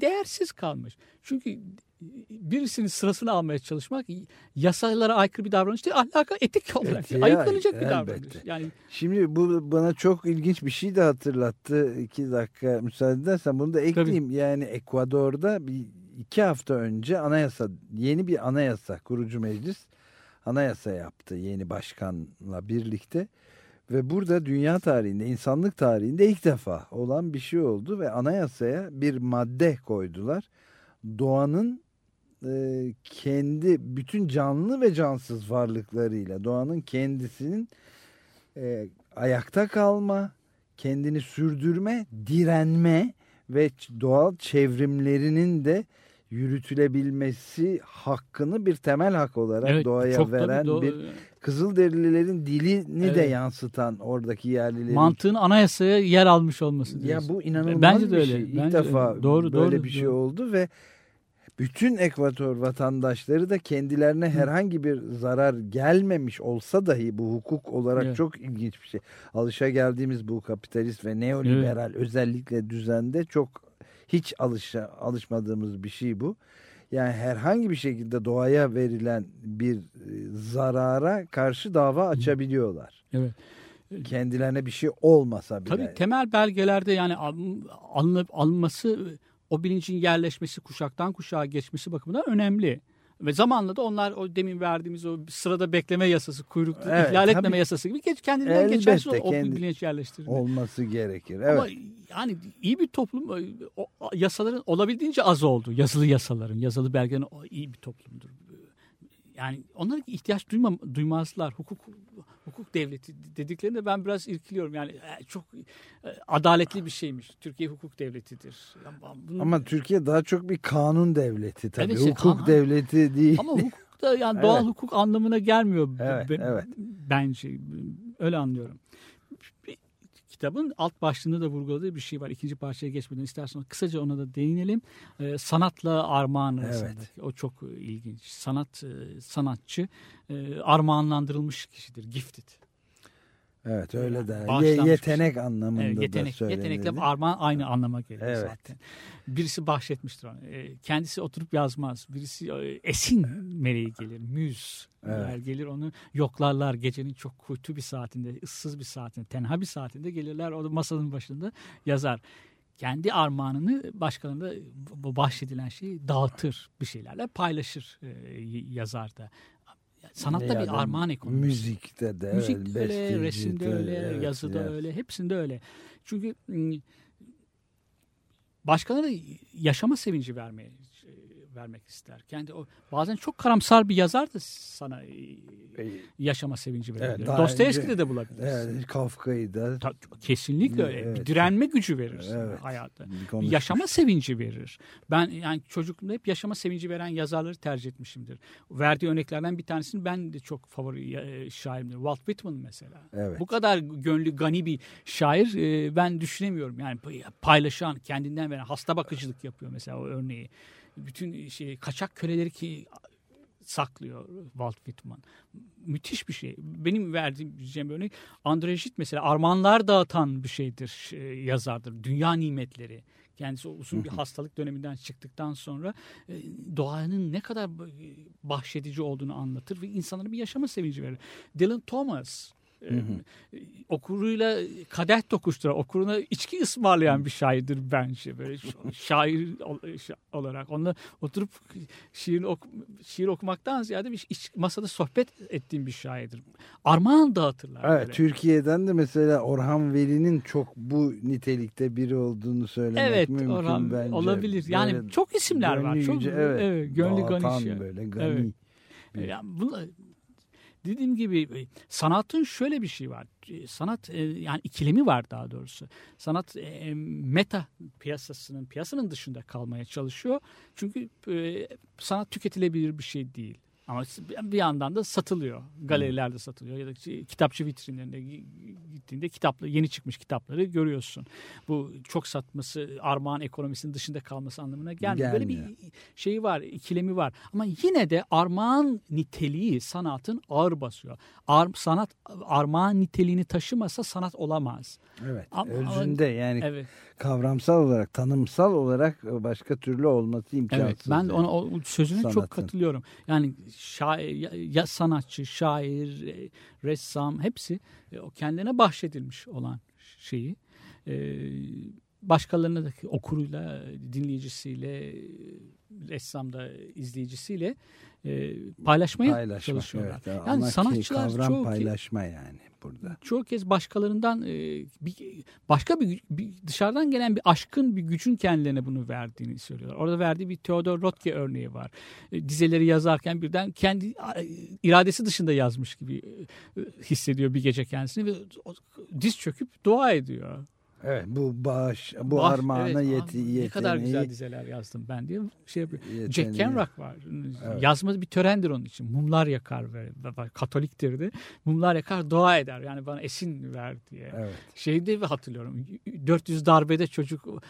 değersiz kalmış. Çünkü birisinin sırasını almaya çalışmak yasalara aykırı bir davranış değil, ahlaka etik olarak Etiğe ayıplanacak bir elbette. davranış. Yani Şimdi bu bana çok ilginç bir şey de hatırlattı. İki dakika müsaade edersen bunu da ekleyeyim. Yani Ekvador'da bir iki hafta önce anayasa, yeni bir anayasa kurucu meclis anayasa yaptı yeni başkanla birlikte. Ve burada dünya tarihinde, insanlık tarihinde ilk defa olan bir şey oldu ve anayasaya bir madde koydular. Doğanın e, kendi bütün canlı ve cansız varlıklarıyla doğanın kendisinin e, ayakta kalma, kendini sürdürme, direnme ve doğal çevrimlerinin de yürütülebilmesi hakkını bir temel hak olarak evet, doğaya veren do- bir Kızılderililerin dilini de Evet. yansıtan oradaki yerlilerin mantığın anayasaya yer almış olması ya diyorsun. bu inanılmaz Bence de bir öyle. şey. İlk Bence defa öyle. Doğru, böyle doğru, bir şey doğru. oldu ve bütün Ekvator vatandaşları da kendilerine herhangi bir zarar gelmemiş olsa dahi bu hukuk olarak Evet. çok ilginç bir şey. Alışa geldiğimiz bu kapitalist ve neoliberal özellikle düzende çok hiç alışa, alışmadığımız bir şey bu. Yani herhangi bir şekilde doğaya verilen bir e, zarara karşı dava açabiliyorlar. Evet. Kendilerine bir şey olmasa bile. Tabii temel belgelerde yani al- alınıp alınması o bilincin yerleşmesi kuşaktan kuşağa geçmesi bakımından önemli. Ve zamanla da onlar o demin verdiğimiz o sırada bekleme yasası, kuyrukta Evet, ihlal tabii. etmeme yasası gibi geç, kendinden geçersiz o, kendi- bilinç yerleştirme. olması gerekir. Evet. Ama yani iyi bir toplum o, yasaların olabildiğince az oldu. Yazılı yasaların, yazılı belgelerin o iyi bir toplumdur. Yani onlara ihtiyaç duymam, duymazlar. Hukuk hukuk devleti dediklerinde ben biraz irkiliyorum. Yani e, çok e, adaletli bir şeymiş. Türkiye hukuk devletidir. Bunun- Ama Türkiye daha çok bir kanun devleti tabii. Evet, işte hukuk kanun. devleti değil. ama hukuk da yani doğal Evet. hukuk anlamına gelmiyor Evet, be- evet. bence. Öyle anlıyorum. Kitabın alt başlığında da vurguladığı bir şey var. İkinci parçaya geçmeden istersen kısaca ona da değinelim. Ee, sanatla armağan arasındaki. O çok e, ilginç. Sanat, e, sanatçı e, armağanlandırılmış kişidir. Gifted. Evet öyle de. Ye- bir yetenek anlamında Evet, da yetenek, söylenildi. yetenekle armağan aynı anlama geliyor Evet. zaten. Birisi bahşetmiştir onu. E, Kendisi oturup yazmaz. Birisi e, esin meleği gelir. Müz Evet. gelir onu yoklarlar gecenin çok kuytu bir saatinde, ıssız bir saatinde, tenha bir saatinde gelirler o masanın başında yazar. Kendi armağanını başkalarına bahşedilen şeyi dağıtır bir şeylerle paylaşır e, yazar da. Sanatta Yani bir armağan ekonomisi. Müzikte de Müzik öyle, besteci resimde de, öyle, evet, yazıda evet. öyle, hepsinde öyle. Çünkü ım, başkalarına yaşama sevinci vermeye vermek ister. Kendi o bazen çok karamsar bir yazar da sana e, yaşama sevinci verebilir. daha Dostoyevski'de de bulabilirsin. Evet, Kafka'yı da Ta- kesinlikle öyle. Evet. Bir direnme gücü verir Evet. hayatta. Bir yaşama sevinci verir. Ben yani çocukluğumda hep yaşama sevinci veren yazarları tercih etmişimdir. Verdiği örneklerden bir tanesini ben de çok favori e, şairimdir. Walt Whitman mesela. Evet. Bu kadar gönlü gani bir şair e, ben düşünemiyorum. Yani paylaşan, kendinden veren, hasta bakıcılık yapıyor mesela o örneği. Bütün şey kaçak köleleri ki saklıyor Walt Whitman. Müthiş bir şey. Benim verdiğim diyeceğim örnek André Gide mesela armağanlar dağıtan bir şeydir, e, yazardır. Dünya nimetleri. Kendisi uzun bir hastalık döneminden çıktıktan sonra e, doğanın ne kadar e, bahşedici olduğunu anlatır ve insanlara bir yaşama sevinci verir. Dylan Thomas e, okuruyla kadeh tokuşturan, okuruna içki ısmarlayan bir şairdir bence. Böyle şair ol- şa- olarak. Onunla oturup şiir, ok şiir okumaktan ziyade bir iç- masada sohbet ettiğim bir şairdir. Armağan dağıtırlar. Evet, böyle. Türkiye'den de mesela Orhan Veli'nin çok bu nitelikte biri olduğunu söylemek Evet, mümkün Orhan bence. olabilir. Yani Böyle çok isimler var. gönlü Çok yüce, evet, evet, gönlü dağıtan böyle gani. Evet. Yani bunlar- dediğim gibi e, sanatın şöyle bir şey var. E, Sanat e, yani ikilemi var daha doğrusu. Sanat meta piyasasının piyasanın dışında kalmaya çalışıyor. Çünkü sanat tüketilebilir bir şey değil. Ama bir yandan da satılıyor. Galerilerde satılıyor ya da şey, kitapçı vitrinlerinde gi- gittiğinde kitaplı yeni çıkmış kitapları görüyorsun. Bu çok satması armağan ekonomisinin dışında kalması anlamına gelmiyor. Böyle bir Gelmiyor. şeyi var, ikilemi var. Ama yine de armağan niteliği sanatın ağır basıyor. Ar, sanat armağan niteliğini taşımasa sanat olamaz. Evet. Ama- özünde yani Evet. kavramsal olarak, tanımsal olarak başka türlü olması imkansız. Evet, ben yani. ona o sözüne Sanatın. çok katılıyorum. Yani şair, ya, sanatçı, şair, e, ressam hepsi e, o kendine bahşedilmiş olan şeyi. E, başkalarına da okuruyla, dinleyicisiyle, e, ressamda izleyicisiyle e, paylaşmaya paylaşmak. çalışıyorlar. Evet. Yani Ana ki- sanatçılar kavram çoğu paylaşma yani burada. çoğu kez başkalarından e, bir, başka bir, bir dışarıdan gelen bir aşkın bir gücün kendilerine bunu verdiğini söylüyorlar. Orada verdiği bir Theodor Rothke örneği var. E, dizeleri yazarken birden kendi e, iradesi dışında yazmış gibi e, hissediyor bir gece kendisini ve o- diz çöküp dua ediyor. Evet bu bağış, bu Bak, armağana evet, yeti, yeteneği. Ne kadar güzel dizeler yazdım ben diye şey yapıyor. Jack yeteneği. Kerouac var. Evet. Yazması bir törendir onun için. Mumlar yakar ve, Katoliktir de. Mumlar yakar dua eder. Yani bana esin ver diye. Evet. Şeyde bir hatırlıyorum. 400 darbede çocuk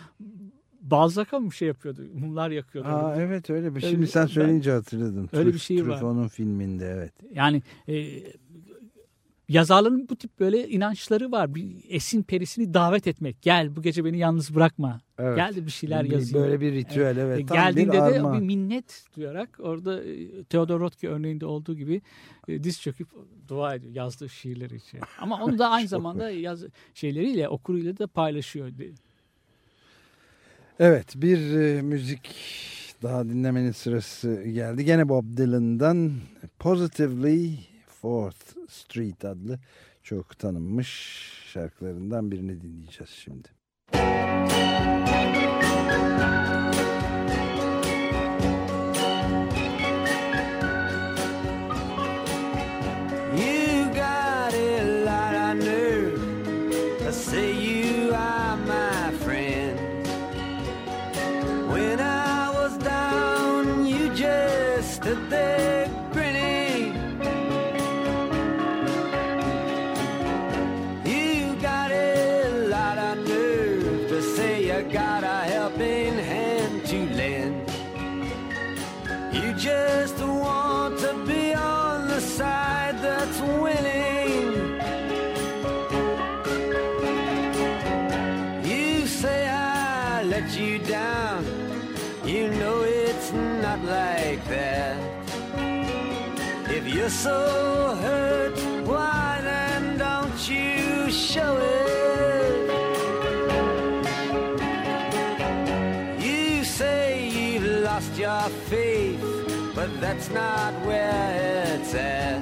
Balzac'a mı şey yapıyordu? Mumlar yakıyordu. Aa, evet öyle bir. Öyle Şimdi bir- sen ben- söyleyince hatırladım. Öyle Truf- bir şey var. Truffaut'un filminde evet. Yani e, yazarların bu tip böyle inançları var. Bir esin perisini davet etmek. Gel bu gece beni yalnız bırakma. Evet. Gel de bir şeyler Bir- yazayım. Böyle bir ritüel evet. E, Tam Geldiğinde bir de bir minnet duyarak orada e, Theodor Rothke örneğinde olduğu gibi e, diz çöküp dua ediyor yazdığı şiirleri için. Ama onu da aynı zamanda yaz şeyleriyle okuruyla da paylaşıyor. Evet bir e, müzik daha dinlemenin sırası geldi. Gene Bob Dylan'dan Positively Fourth Street adlı çok tanınmış şarkılarından birini dinleyeceğiz şimdi. You If you're so hurt, why then don't you show it? You say you've lost your faith, but that's not where it's at.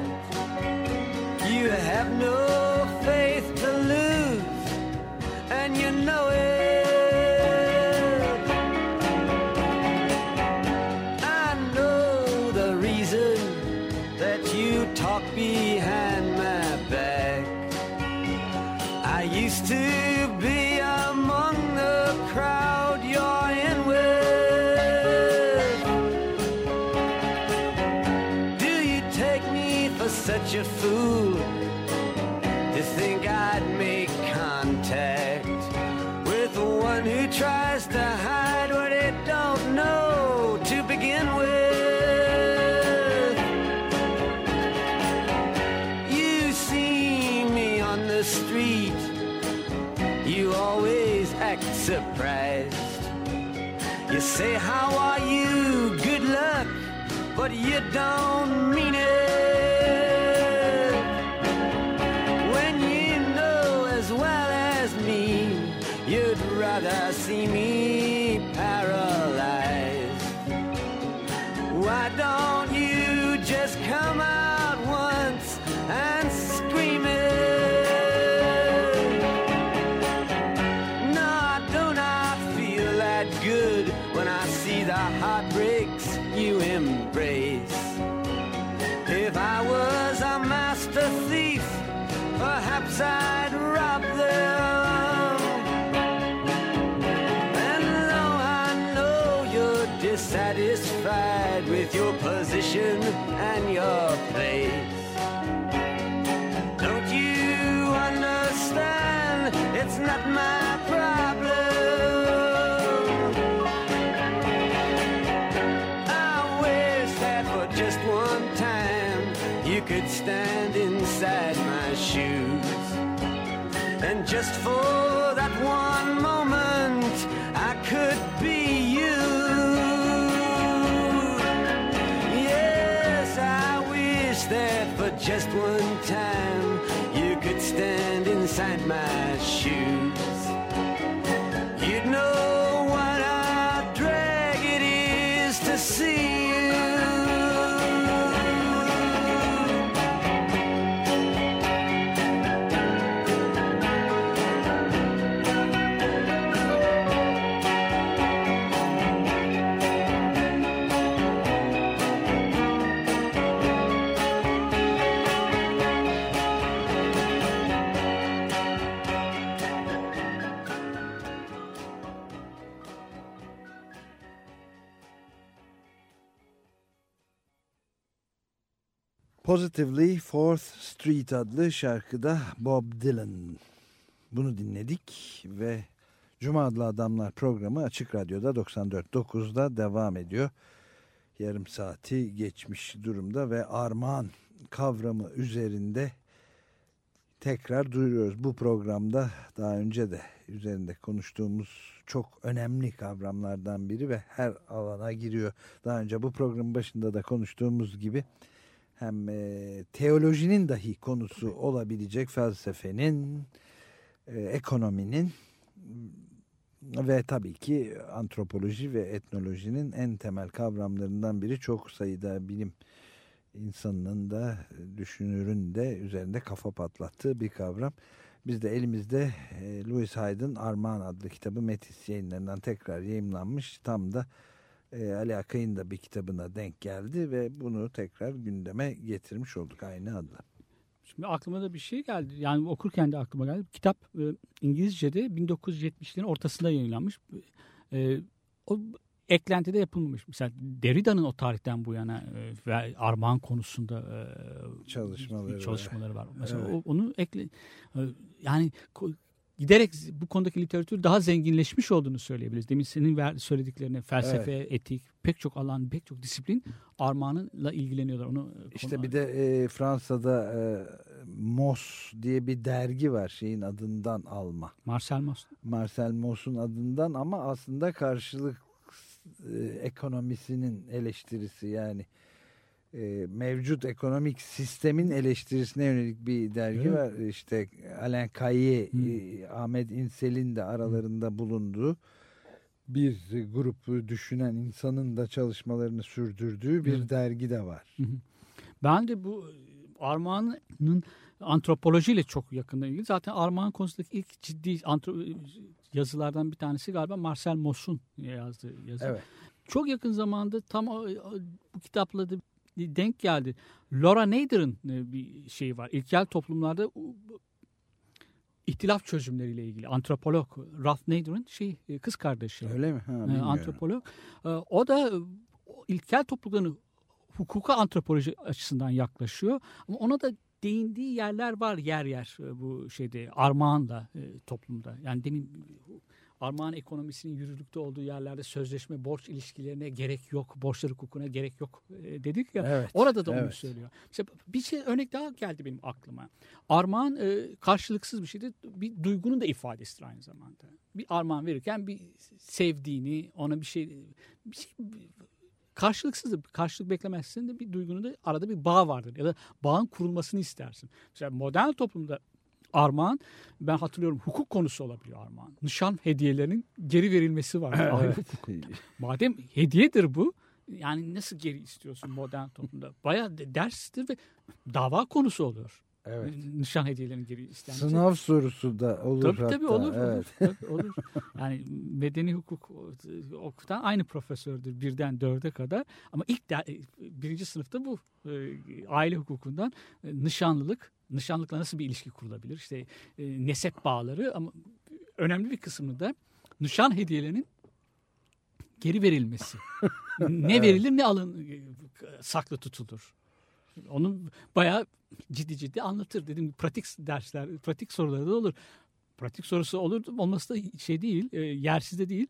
You have no faith to lose, and you know it. You don't just for Positively Fourth Street adlı şarkıda Bob Dylan. Bunu dinledik ve Cuma adlı Adamlar programı Açık Radyo'da 94.9'da devam ediyor. Yarım saati geçmiş durumda ve armağan kavramı üzerinde tekrar duyuruyoruz. Bu programda daha önce de üzerinde konuştuğumuz çok önemli kavramlardan biri ve her alana giriyor. Daha önce bu programın başında da konuştuğumuz gibi hem e, teolojinin dahi konusu olabilecek felsefenin, e, ekonominin ve tabii ki antropoloji ve etnolojinin en temel kavramlarından biri çok sayıda bilim insanının da düşünürün de üzerinde kafa patlattığı bir kavram. Biz de elimizde e, Louis Hyde'ın Armağan adlı kitabı Metis yayınlarından tekrar yayımlanmış. Tam da e, Ali Akay'ın da bir kitabına denk geldi ve bunu tekrar gündeme getirmiş olduk aynı adla. Şimdi aklıma da bir şey geldi. Yani okurken de aklıma geldi. Kitap e, İngilizce'de 1970'lerin ortasında yayınlanmış. E, o eklentide yapılmamış. Mesela Derrida'nın o tarihten bu yana e, ve armağan konusunda e, Çalışmaları var. çalışmaları var. Mesela Evet. onu ekle e, yani giderek bu konudaki literatür daha zenginleşmiş olduğunu söyleyebiliriz. Demin senin söylediklerine felsefe, etik, pek çok alan, pek çok disiplin armağanla ilgileniyorlar. Onu İşte konu- bir de e, Fransa'da e, Mos diye bir dergi var şeyin adından alma. Marcel Mauss. Marcel Mos'un adından ama aslında karşılık e, ekonomisinin eleştirisi yani e, mevcut ekonomik sistemin eleştirisine yönelik bir dergi Evet. var. İşte Alain Kaye, Hı. e, Ahmet İnsel'in de aralarında bulunduğu bir grup düşünen insanın da çalışmalarını sürdürdüğü bir Evet. dergi de var. Ben de bu Armağan'ın antropolojiyle çok yakından ilgili. Zaten Armağan konusundaki ilk ciddi yazılardan bir tanesi galiba Marcel Mauss'un yazdığı yazı. Evet. Çok yakın zamanda tam bu kitapla da denk geldi. Laura Nader'ın e, bir şeyi var. İlkel toplumlarda ihtilaf çözümleriyle ilgili antropolog Ralph Nader'ın şey e, kız kardeşi. Öyle mi? Ha, bilmiyorum. antropolog. O da e, ilkel toplumların hukuka antropoloji açısından yaklaşıyor. Ama ona da değindiği yerler var yer yer e, bu şeyde armağanla e, toplumda. Yani demin e, armağan ekonomisinin yürürlükte olduğu yerlerde sözleşme borç ilişkilerine gerek yok, borçlar hukukuna gerek yok e, dedik ya. Evet, Orada da onu evet. söylüyor. Mesela bir şey örnek daha geldi benim aklıma. Armağan e, karşılıksız bir şeydir. Bir duygunun da ifadesidir aynı zamanda. Bir armağan verirken bir sevdiğini, ona bir şey bir şey karşılıksızdır. Karşılık beklemezsin de bir duygunun da arada bir bağ vardır ya da bağın kurulmasını istersin. Mesela modern toplumda armağan ben hatırlıyorum hukuk konusu olabiliyor armağan. Nişan hediyelerinin geri verilmesi var. Hukuk. Madem hediyedir bu yani nasıl geri istiyorsun modern toplumda? Bayağı de- derstir ve dava konusu olur. Evet. Nişan hediyelerinin geri istenmesi. Sınav sorusu da olur Tabii hatta. tabii olur, Evet. olur, tabii olur. Yani medeni hukuk okutan aynı profesördür birden dörde kadar. Ama ilk de, birinci sınıfta bu e, aile hukukundan e, nişanlılık, nişanlıkla nasıl bir ilişki kurulabilir? İşte e, nesep bağları ama önemli bir kısmını da nişan hediyelerinin geri verilmesi. ne verilir ne alın e, saklı tutulur. Onu bayağı ciddi ciddi anlatır. Dedim pratik dersler, pratik soruları da olur. Pratik sorusu olur olması da şey değil, e, yersiz de değil.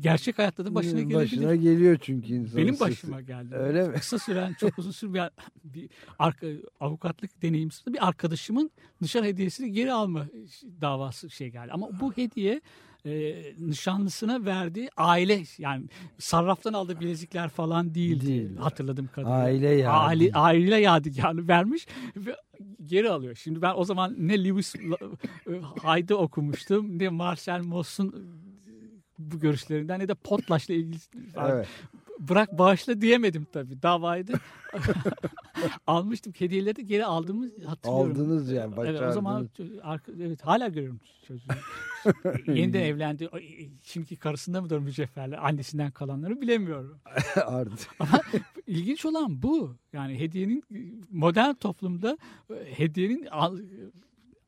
Gerçek hayatta da başına gelebilir. Başına geliyor çünkü insanın. Benim başıma geldi. Öyle mi? Kısa süren, çok uzun süren bir, bir arka, avukatlık deneyimsizde bir arkadaşımın nişan hediyesini geri alma davası şey geldi. Ama bu hediye e, nişanlısına verdiği aile yani sarraftan aldığı bilezikler falan değildi. Değil. Hatırladığım kadarıyla. Aile yadigarı. Aile, aile yadigarı vermiş ve geri alıyor. Şimdi ben o zaman ne Lewis Hyde'ı okumuştum ne Marcel Mauss'un bu görüşlerinden ne de Potlatch'la ilgili Evet. bırak bağışla diyemedim tabii. Davayı da almıştım. Hediyeleri de geri aldığımı hatırlıyorum. Aldınız yani. Evet, o zaman başardınız. evet hala görüyorum çocuğu. Yeniden evlendi. Şimdiki karısında mıdır mücevherler? Annesinden kalanları bilemiyorum. Artık. İlginç olan bu. Yani hediyenin modern toplumda e, hediyenin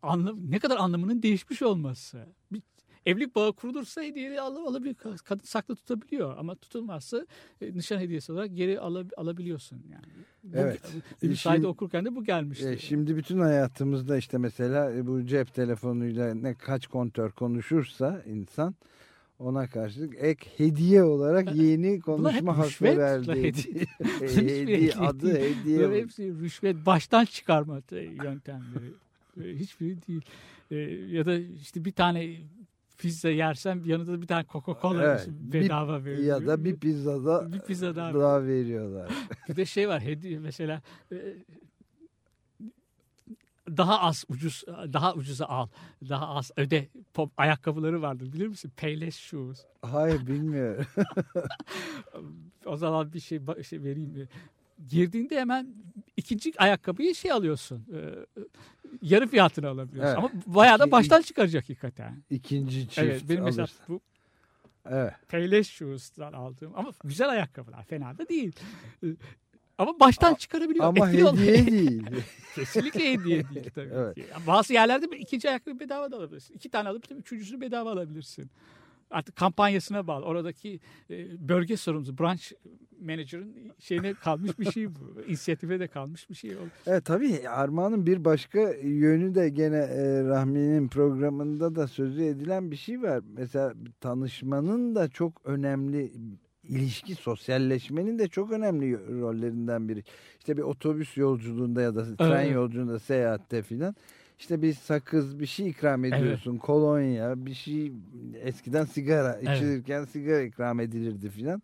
anlam, ne kadar anlamının değişmiş olması. Bir evlilik bağı kurulursa hediyeyi al, alabilir, kadın saklı tutabiliyor ama tutulmazsa e, nişan hediyesi olarak geri alab- alabiliyorsun yani. Bu, Evet. Bir Şimdi- sayede okurken de bu gelmişti. E, şimdi bütün hayatımızda işte mesela e, bu cep telefonuyla ne kaç kontör konuşursa insan ona karşılık ek hediye olarak yeni konuşma hakkı rüşvet, verdi. hediye. E, hediye, adı hediye. Böyle hepsi rüşvet baştan çıkarma te- yöntemleri. E, Hiçbiri değil. E, ya da işte bir tane pizza yersen yanında da bir tane Coca-Cola Evet, bedava veriyor. ya da bir pizzada bir pizza daha. daha veriyorlar. Bir de şey var hediye mesela e, daha az ucuz daha ucuza al. Daha az öde. Pop, ayakkabıları vardır bilir misin? Payless shoes. Hayır bilmiyorum. O zaman bir şey, şey vereyim. Girdiğinde hemen ikinci ayakkabıyı şey alıyorsun. e, yarı fiyatına alabiliyorsun. Evet. Ama bayağı da baştan çıkaracak hakikaten. İkinci çift evet benim mesela alırsa. bu Evet. Payless shoes'tan aldığım ama güzel ayakkabılar fena da değil. E, Ama baştan çıkarabiliyor. Ama Etkili hediye değil. Kesinlikle hediye değil tabii Evet. ki. Bazı yerlerde ikinci ayakkabı bedava da alabilirsin. İki tane alıp üçüncüsünü bedava alabilirsin. Artık kampanyasına bağlı. Oradaki e, bölge sorumlusu, branch manager'ın şeyine kalmış bir şey bu. İnisiyatife de kalmış bir şey. Evet tabii Armağan'ın bir başka yönü de gene e, Rahmi'nin programında da sözü edilen bir şey var. Mesela tanışmanın da çok önemli ilişki sosyalleşmenin de çok önemli rollerinden biri. İşte bir otobüs yolculuğunda ya da tren Evet. yolculuğunda seyahatte filan işte bir sakız bir şey ikram ediyorsun. Kolonya bir şey eskiden sigara Evet. içilirken sigara ikram edilirdi filan.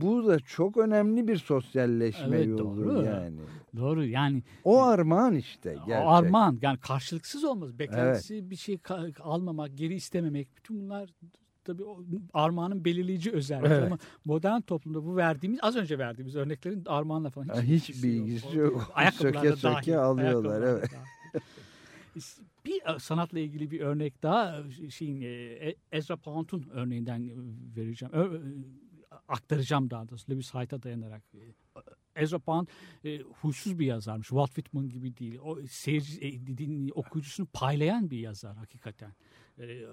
Bu da çok önemli bir sosyalleşme Evet, yolu doğru. yani. Doğru yani O armağan işte o gerçek. armağan yani karşılıksız olmaz. Beklentisi bir şey almamak, geri istememek bütün bunlar tabii o armağanın belirleyici özelliği Evet. ama modern toplumda bu verdiğimiz az önce verdiğimiz örneklerin armağanla falan hiç hiçbir ilgisi yok. Ayakkabılarda Söke söke dahil, alıyorlar, evet. dahil. Bir e, sanatla ilgili bir örnek daha e, şeyin e, Ezra Pound'un örneğinden vereceğim. E, aktaracağım daha doğrusu Lewis Hyde'a dayanarak. Ezra Pound e, huysuz bir yazarmış. Walt Whitman gibi değil. O seyirci, e, din, okuyucusunu paylayan bir yazar hakikaten. E, e,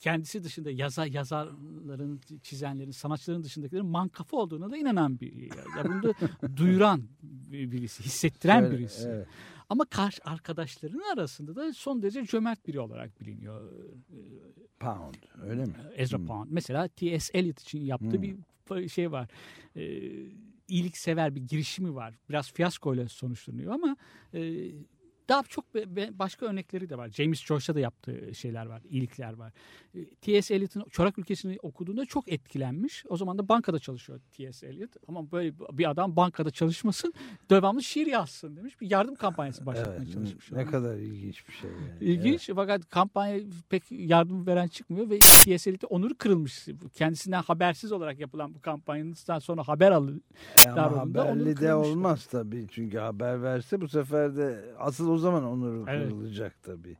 kendisi dışında yazar yazarların, çizenlerin, sanatçıların dışındakilerin mankafa olduğuna da inanan bir yazar. Bunu da duyuran bir- birisi, hissettiren Şöyle, birisi. evet. Ama karşı arkadaşlarının arasında da son derece cömert biri olarak biliniyor. Pound öyle mi? Ezra Hmm. Pound. Mesela T.S. Eliot için yaptığı Hmm. bir şey var. Ee, iyiliksever bir girişimi var. Biraz fiyaskoyla sonuçlanıyor ama daha çok başka örnekleri de var. James Joyce'a da yaptığı şeyler var, iyilikler var. E, T.S. Eliot'un Çorak Ülkesi'ni okuduğunda çok etkilenmiş. O zaman da bankada çalışıyor T.S. Eliot. Ama böyle bir adam bankada çalışmasın, devamlı şiir yazsın demiş. Bir yardım kampanyası başlatmaya Evet, çalışmış. ne kadar ilginç bir şey. Yani. İlginç fakat kampanya pek yardım veren çıkmıyor ve TSL'de onuru kırılmış. Kendisinden habersiz olarak yapılan bu kampanyanın sonra haber. Evet. E, Ama haberli de olmaz tabii. Çünkü haber verse bu sefer de asıl o zaman onuru Evet. kırılacak tabii.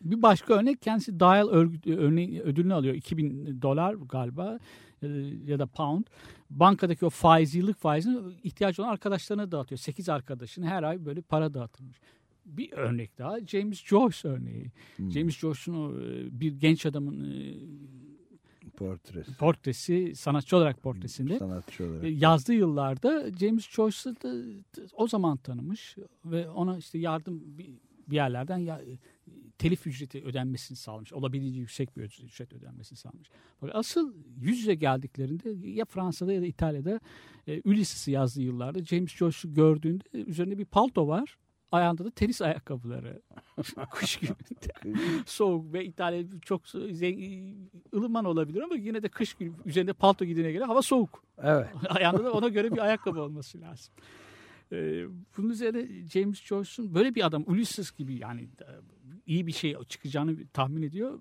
Bir başka örnek kendisi Dial örneği, ödülünü alıyor. 2000 dolar galiba e, ya da pound. Bankadaki o faiz, yıllık faizini ihtiyacı olan arkadaşlarına dağıtıyor. 8 arkadaşın her ay böyle para dağıtılmış. Bir örnek daha James Joyce örneği. Hmm. James Joyce'un e, bir genç adamın e, Portresi. portresi, sanatçı olarak portresinde Sanatçı olarak. E, yazdığı yıllarda James Joyce'ı da da o zaman tanımış ve ona işte yardım bir, bir yerlerden ya, telif ücreti ödenmesini sağlamış. Olabildiğince yüksek bir ücret ödenmesini sağlamış. Fakat asıl yüz yüze geldiklerinde ya Fransa'da ya da İtalya'da e, Ulysses'i yazdığı yıllarda James Joyce'u gördüğünde üzerinde bir palto var. Ayağında da tenis ayakkabıları. Kış gününde. Soğuk ve İtalya çok ılıman olabilir ama yine de kış günü üzerinde palto giydiğine göre hava soğuk. Evet. Ayağında da ona göre bir ayakkabı olması lazım. Ee, bunun üzerine James Joyce'un böyle bir adam Ulysses gibi yani e, iyi bir şey çıkacağını tahmin ediyor.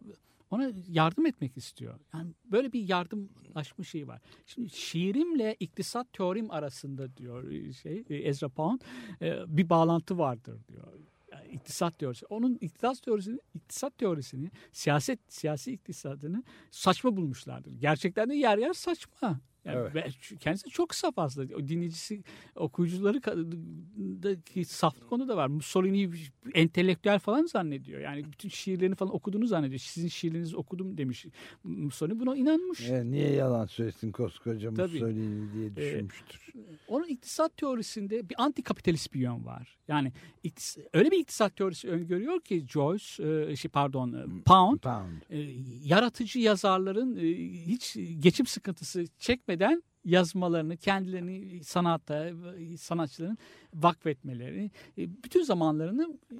Ona yardım etmek istiyor. Yani böyle bir yardımlaşma şeyi var. Şimdi şiirimle iktisat teorim arasında diyor e, şey e, Ezra Pound e, bir bağlantı vardır diyor. Yani iktisat teorisi. Onun iktisat teorisini, iktisat teorisini, siyaset, siyasi iktisadını saçma bulmuşlardır. Gerçekten de yer yer saçma. Yani Evet. ve kendisi çok saf aslında. O dinleyicisi, okuyucuları daki saflık konu da var. Mussolini entelektüel falan zannediyor. Yani bütün şiirlerini falan okuduğunu zannediyor. Sizin şiirlerinizi okudum demiş Mussolini. Buna inanmış. Evet, niye yalan söylesin koskoca Tabii. Mussolini diye düşünmüştür. Onun iktisat teorisinde bir antikapitalist bir yön var. Yani öyle bir iktisat teorisi öngörüyor ki Joyce, e, şey pardon e, Pound, Pound. e, yaratıcı yazarların e, hiç geçim sıkıntısı çekmeden yazmalarını, kendilerini sanatta, sanatçıların vakfetmelerini, e, bütün zamanlarını e,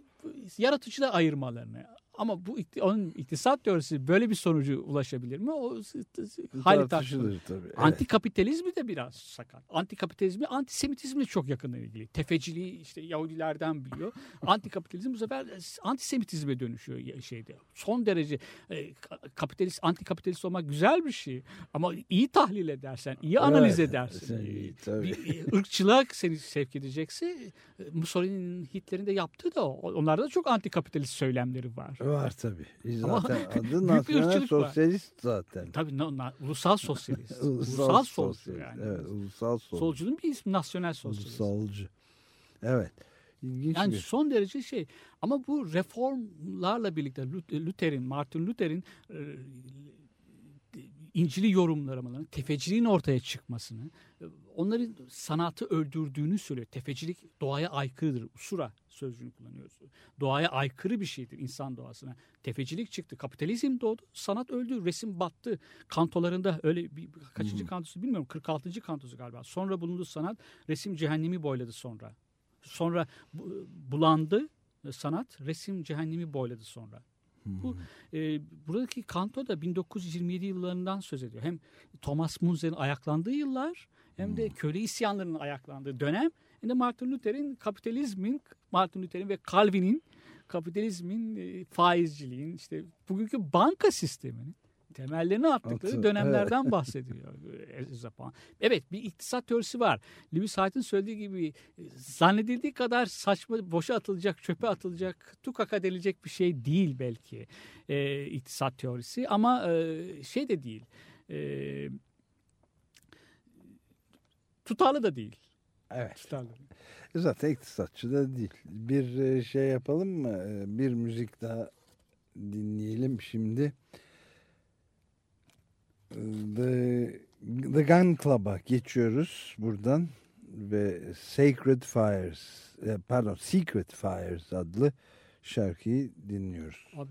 yaratıcılığa ayırmalarını. Ama bu onun iktisat teorisi böyle bir sonucu ulaşabilir mi? O hali tartışılır. Tabii. Antikapitalizmi de biraz sakat. Antikapitalizmi antisemitizmle çok yakından ilgili. Tefeciliği işte Yahudilerden biliyor. Antikapitalizm bu sefer antisemitizme dönüşüyor şeyde. Son derece e, ka- kapitalist, antikapitalist olmak güzel bir şey. Ama iyi tahlil edersen, iyi analiz Evet, edersin. sen e, iyi, tabii. bir e, ırkçılığa seni sevk edecekse e, Mussolini'nin Hitler'in de yaptığı da o. Onlarda da çok antikapitalist söylemleri var. Var tabii. Ama Zaten adı büyük bir nasyonel ırkçılık var. sosyalist zaten. Tabii no, na- ulusal sosyalist. Ulusal, ulusal solcu sosyalist. yani. Evet, ulusal solcu. Solcunun bir ismi nasyonel sosyalist. Ulusalcı. Evet. İlginç Yani bir. son derece şey ama bu reformlarla birlikte Lut- Luther'in, Martin Luther'in e, İncil'i yorumlamalarını, tefeciliğin ortaya çıkmasını, e, onların sanatı öldürdüğünü söylüyor. Tefecilik doğaya aykırıdır. Usura sözcüğünü kullanıyoruz. Doğaya aykırı bir şeydir insan doğasına. Tefecilik çıktı, kapitalizm doğdu, sanat öldü, resim battı. Kantolarında öyle bir, kaçıncı kantosu bilmiyorum 46. kantosu galiba. Sonra bulundu sanat, resim cehennemi boyladı sonra. Sonra bu- bulandı, sanat resim cehennemi boyladı sonra. Bu e, buradaki kanto da 1927 yıllarından söz ediyor. Hem Thomas Munzer'in ayaklandığı yıllar hem de köle isyanlarının ayaklandığı dönem hem de Martin Luther'in kapitalizmin Martin Luther'in ve Calvin'in kapitalizmin e, faizciliğin işte bugünkü banka sisteminin temellerini attıkları Atı, dönemlerden bahsediyor. Zapan. Evet bir iktisat teorisi var. Lewis Hyde'ın söylediği gibi e, zannedildiği kadar saçma boşa atılacak, çöpe atılacak, tukaka denilecek bir şey değil belki e, iktisat teorisi ama e, şey de değil. E, tutarlı da değil. Evet. Tutarlı. Zaten iktisatçı da değil. Bir e, şey yapalım mı? E, Bir müzik daha dinleyelim şimdi. The, The Gun Club'a geçiyoruz buradan ve Sacred Fires, e, pardon Secret Fires adlı şarkıyı dinliyoruz. Abi.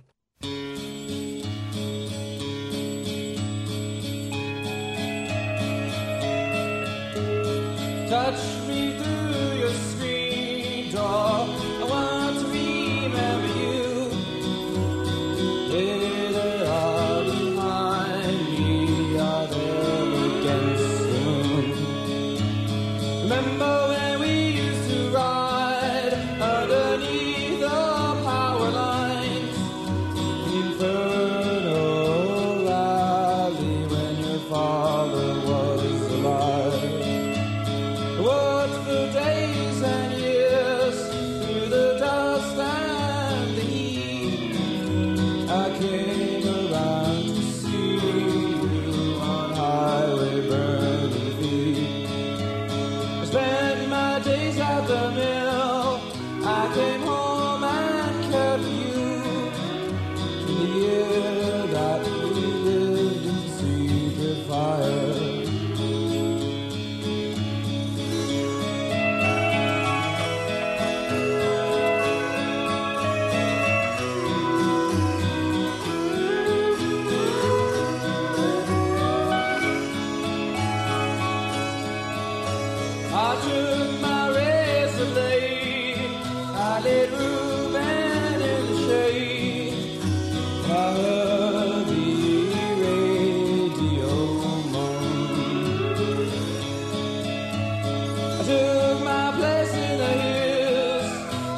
Touch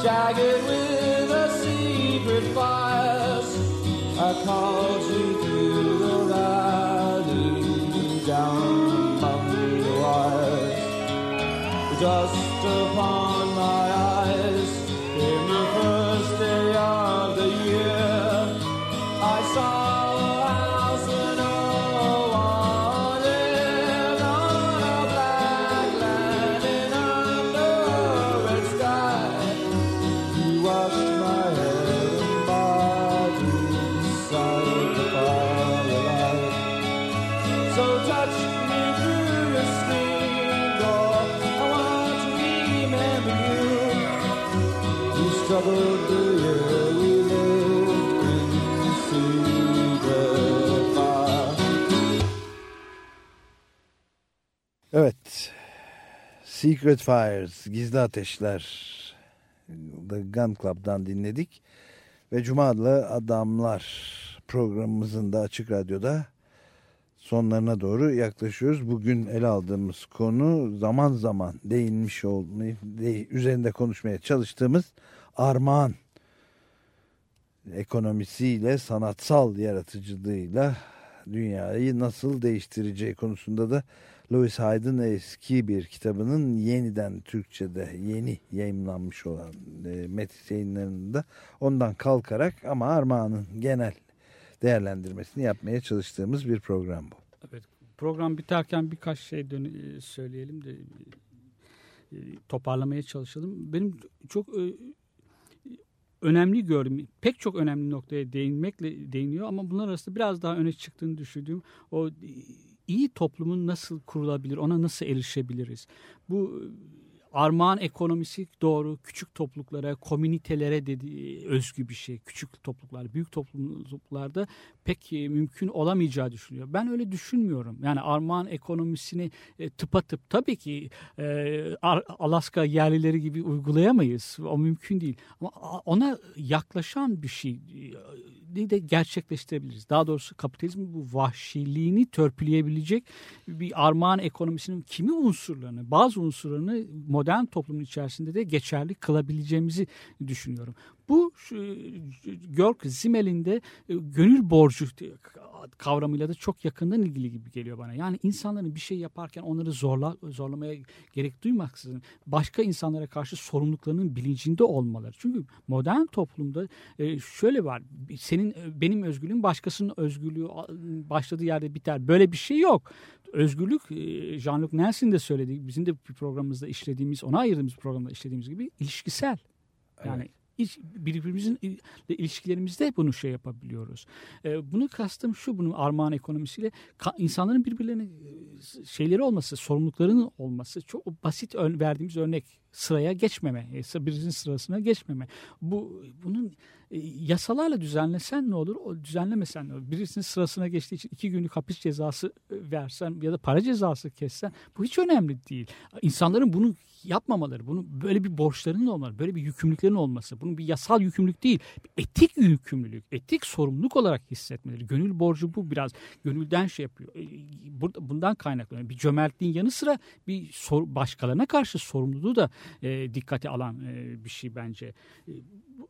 jagged with the secret fires. I called you through the valley, down among the wires. Dust upon Secret Fires, Gizli Ateşler The Gun Club'dan dinledik. Ve Cuma Adamlar programımızın da Açık Radyo'da sonlarına doğru yaklaşıyoruz. Bugün ele aldığımız konu zaman zaman değinmiş olmayı, de- üzerinde konuşmaya çalıştığımız armağan ekonomisiyle, sanatsal yaratıcılığıyla dünyayı nasıl değiştireceği konusunda da Louis Hyde'ın eski bir kitabının yeniden Türkçe'de yeni yayımlanmış olan e, Metis yayınlarında ondan kalkarak ama armağanın genel değerlendirmesini yapmaya çalıştığımız bir program bu. Evet, program biterken birkaç şey e, söyleyelim de e, toparlamaya çalışalım. Benim çok e, önemli gördüm. Pek çok önemli noktaya değinmekle değiniyor ama bunlar arasında biraz daha öne çıktığını düşündüğüm o e, iyi toplumun nasıl kurulabilir, ona nasıl erişebiliriz? Bu e, armağan ekonomisi doğru küçük topluluklara, komünitelere dedi, özgü bir şey. Küçük topluluklar, büyük topluluklarda pek e, mümkün olamayacağı düşünüyor. Ben öyle düşünmüyorum. Yani armağan ekonomisini e, tıpatıp tabii ki e, Alaska yerlileri gibi uygulayamayız. O mümkün değil. Ama ona yaklaşan bir şey de gerçekleştirebiliriz. Daha doğrusu kapitalizmin bu vahşiliğini törpüleyebilecek bir armağan ekonomisinin kimi unsurlarını, bazı unsurlarını modern toplumun içerisinde de geçerli kılabileceğimizi düşünüyorum. Bu Görk Zimmel'in de e, gönül borcu kavramıyla da çok yakından ilgili gibi geliyor bana. Yani insanların bir şey yaparken onları zorla zorlamaya gerek duymaksızın başka insanlara karşı sorumluluklarının bilincinde olmaları. Çünkü modern toplumda e, şöyle var. Senin benim özgürlüğüm başkasının özgürlüğü başladığı yerde biter. Böyle bir şey yok özgürlük e, Jean-Luc Nelson de söyledi. Bizim de bir programımızda işlediğimiz, ona ayırdığımız programda işlediğimiz gibi ilişkisel. Yani evet birbirimizin ilişkilerimizde bunu şey yapabiliyoruz. Bunu kastım şu bunun armağan ekonomisiyle insanların birbirlerine şeyleri olması, sorumluluklarının olması çok basit verdiğimiz örnek sıraya geçmeme, birisinin sırasına geçmeme. Bu bunun e, yasalarla düzenlesen ne olur, o düzenlemesen ne olur? Birisinin sırasına geçtiği için iki günlük hapis cezası versen ya da para cezası kessen bu hiç önemli değil. İnsanların bunu yapmamaları, bunu böyle bir borçlarının olmaları, böyle bir yükümlülüklerin olması, bunun bir yasal yükümlülük değil, bir etik yükümlülük, etik sorumluluk olarak hissetmeleri. Gönül borcu bu biraz gönülden şey yapıyor. E, bundan kaynaklanıyor. Bir cömertliğin yanı sıra bir sor, başkalarına karşı sorumluluğu da e, dikkate alan e, bir şey bence. E,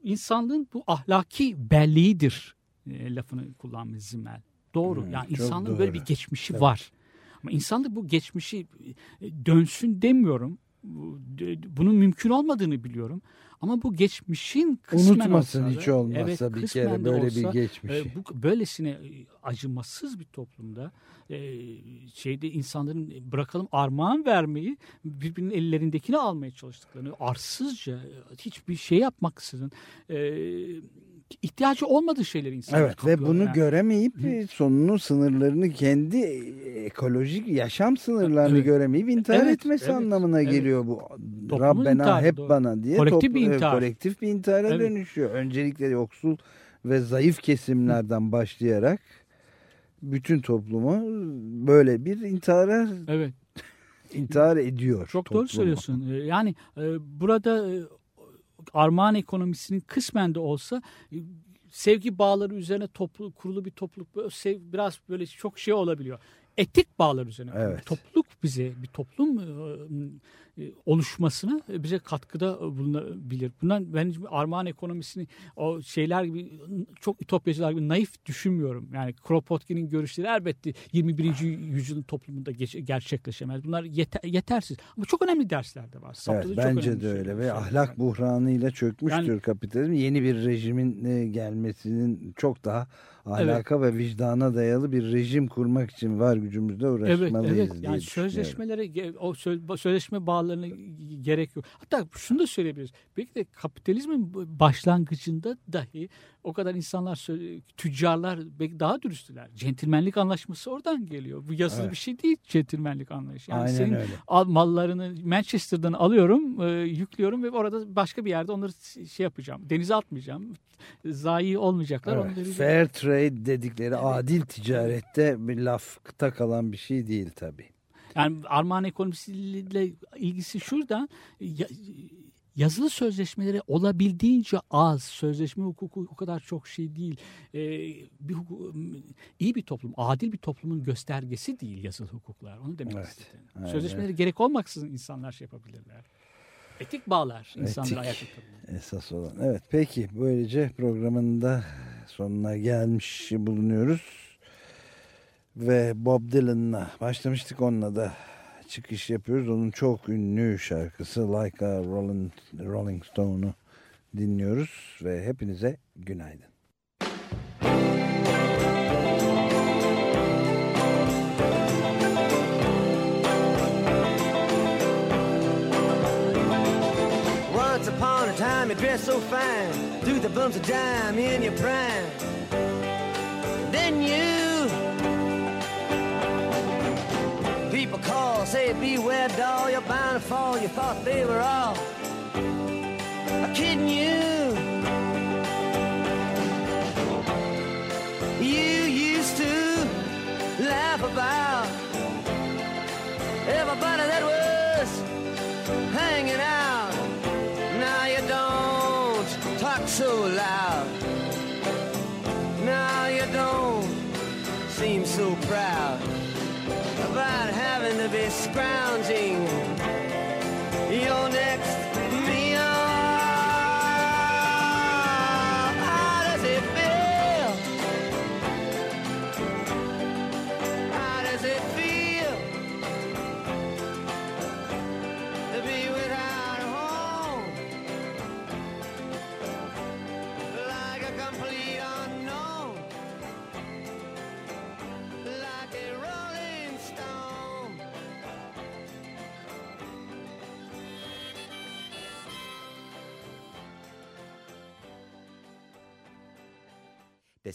insanlığın bu ahlaki belliğidir e, lafını kullanmış Zimmel. Doğru. Hmm, yani insanlığın doğru. böyle bir geçmişi evet. var. Ama insanlık bu geçmişi e, dönsün demiyorum bunun mümkün olmadığını biliyorum. Ama bu geçmişin kısmen Unutmasın olsa, hiç olmazsa evet, bir kere böyle olsa, bir geçmiş. E, bu böylesine e, acımasız bir toplumda e, şeyde insanların bırakalım armağan vermeyi birbirinin ellerindekini almaya çalıştıklarını arsızca hiçbir şey yapmaksızın e, ihtiyacı olmadığı şeyleri insanlar Evet ve bunu yani. göremeyip Hı. sonunu sınırlarını kendi ekolojik yaşam sınırlarını evet. göremeyip intihar evet, etmesi evet, anlamına evet. geliyor bu. Toplumun Rabbena intiharı, hep doğru. bana diye kolektif toplu, bir intihar. kolektif bir intihara evet. dönüşüyor. Öncelikle yoksul ve zayıf kesimlerden Hı. başlayarak bütün toplumu böyle bir intihara evet. intihar ediyor. Çok toplumu. doğru söylüyorsun. Yani e, burada e, armağan ekonomisinin kısmen de olsa e, sevgi bağları üzerine toplu, kurulu bir topluluk biraz böyle çok şey olabiliyor. Etik bağlar üzerine. Evet. Topluluk bize bir toplum e, oluşmasına bize katkıda bulunabilir. Bundan ben armağan ekonomisini o şeyler gibi çok ütopyacılar gibi naif düşünmüyorum. Yani Kropotkin'in görüşleri elbette 21. yüzyılın toplumunda gerçekleşemez. Bunlar yeter, yetersiz. Ama çok önemli dersler de var. evet, bence de öyle ve ahlak yani. buhranıyla çökmüştür yani, kapitalizm. Yeni bir rejimin e, gelmesinin çok daha ahlaka evet. ve vicdana dayalı bir rejim kurmak için var gücümüzde uğraşmalıyız evet, evet. Yani sözleşmeleri o sözleşme bağlarına gerek yok. Hatta şunu da söyleyebiliriz. Belki de kapitalizmin başlangıcında dahi o kadar insanlar tüccarlar belki daha dürüsttüler. Centilmenlik anlaşması oradan geliyor. Bu yazılı evet. bir şey değil centilmenlik anlayışı. Yani Aynen senin öyle. Al, mallarını Manchester'dan alıyorum, e, yüklüyorum ve orada başka bir yerde onları şey yapacağım. Denize atmayacağım. Zayi olmayacaklar. Evet. Onları Fair trade dedikleri evet. adil ticarette bir lafta kalan bir şey değil tabii. Yani armağan ekonomisiyle ilgisi şurada yazılı sözleşmeleri olabildiğince az sözleşme hukuku o kadar çok şey değil ee, bir hukuku, iyi bir toplum adil bir toplumun göstergesi değil yazılı hukuklar onu demek evet. istedim. Evet, Sözleşmeleri gerek olmaksızın insanlar şey yapabilirler. Etik bağlar insanları ayakta Esas olan. Evet peki böylece programın da sonuna gelmiş bulunuyoruz. Ve Bob Dylan'la başlamıştık onunla da çıkış yapıyoruz. Onun çok ünlü şarkısı Like a Rolling, Rolling Stone'u dinliyoruz ve hepinize günaydın. Once upon a time you dressed so fine Threw the bumps of dime in your prime You call, say beware doll, you're bound to fall. You thought they were all kidding. You ground.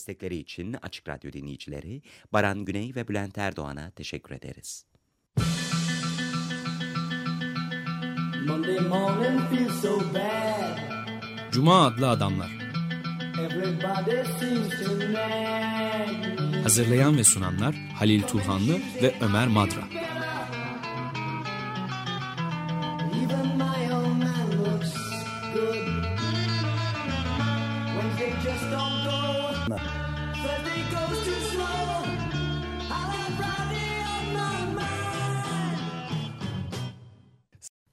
Destekleri için Açık Radyo dinleyicileri Baran Güney ve Bülent Erdoğan'a teşekkür ederiz. Cuma adlı adamlar. Hazırlayan ve sunanlar Halil Turhanlı ve Ömer Madra.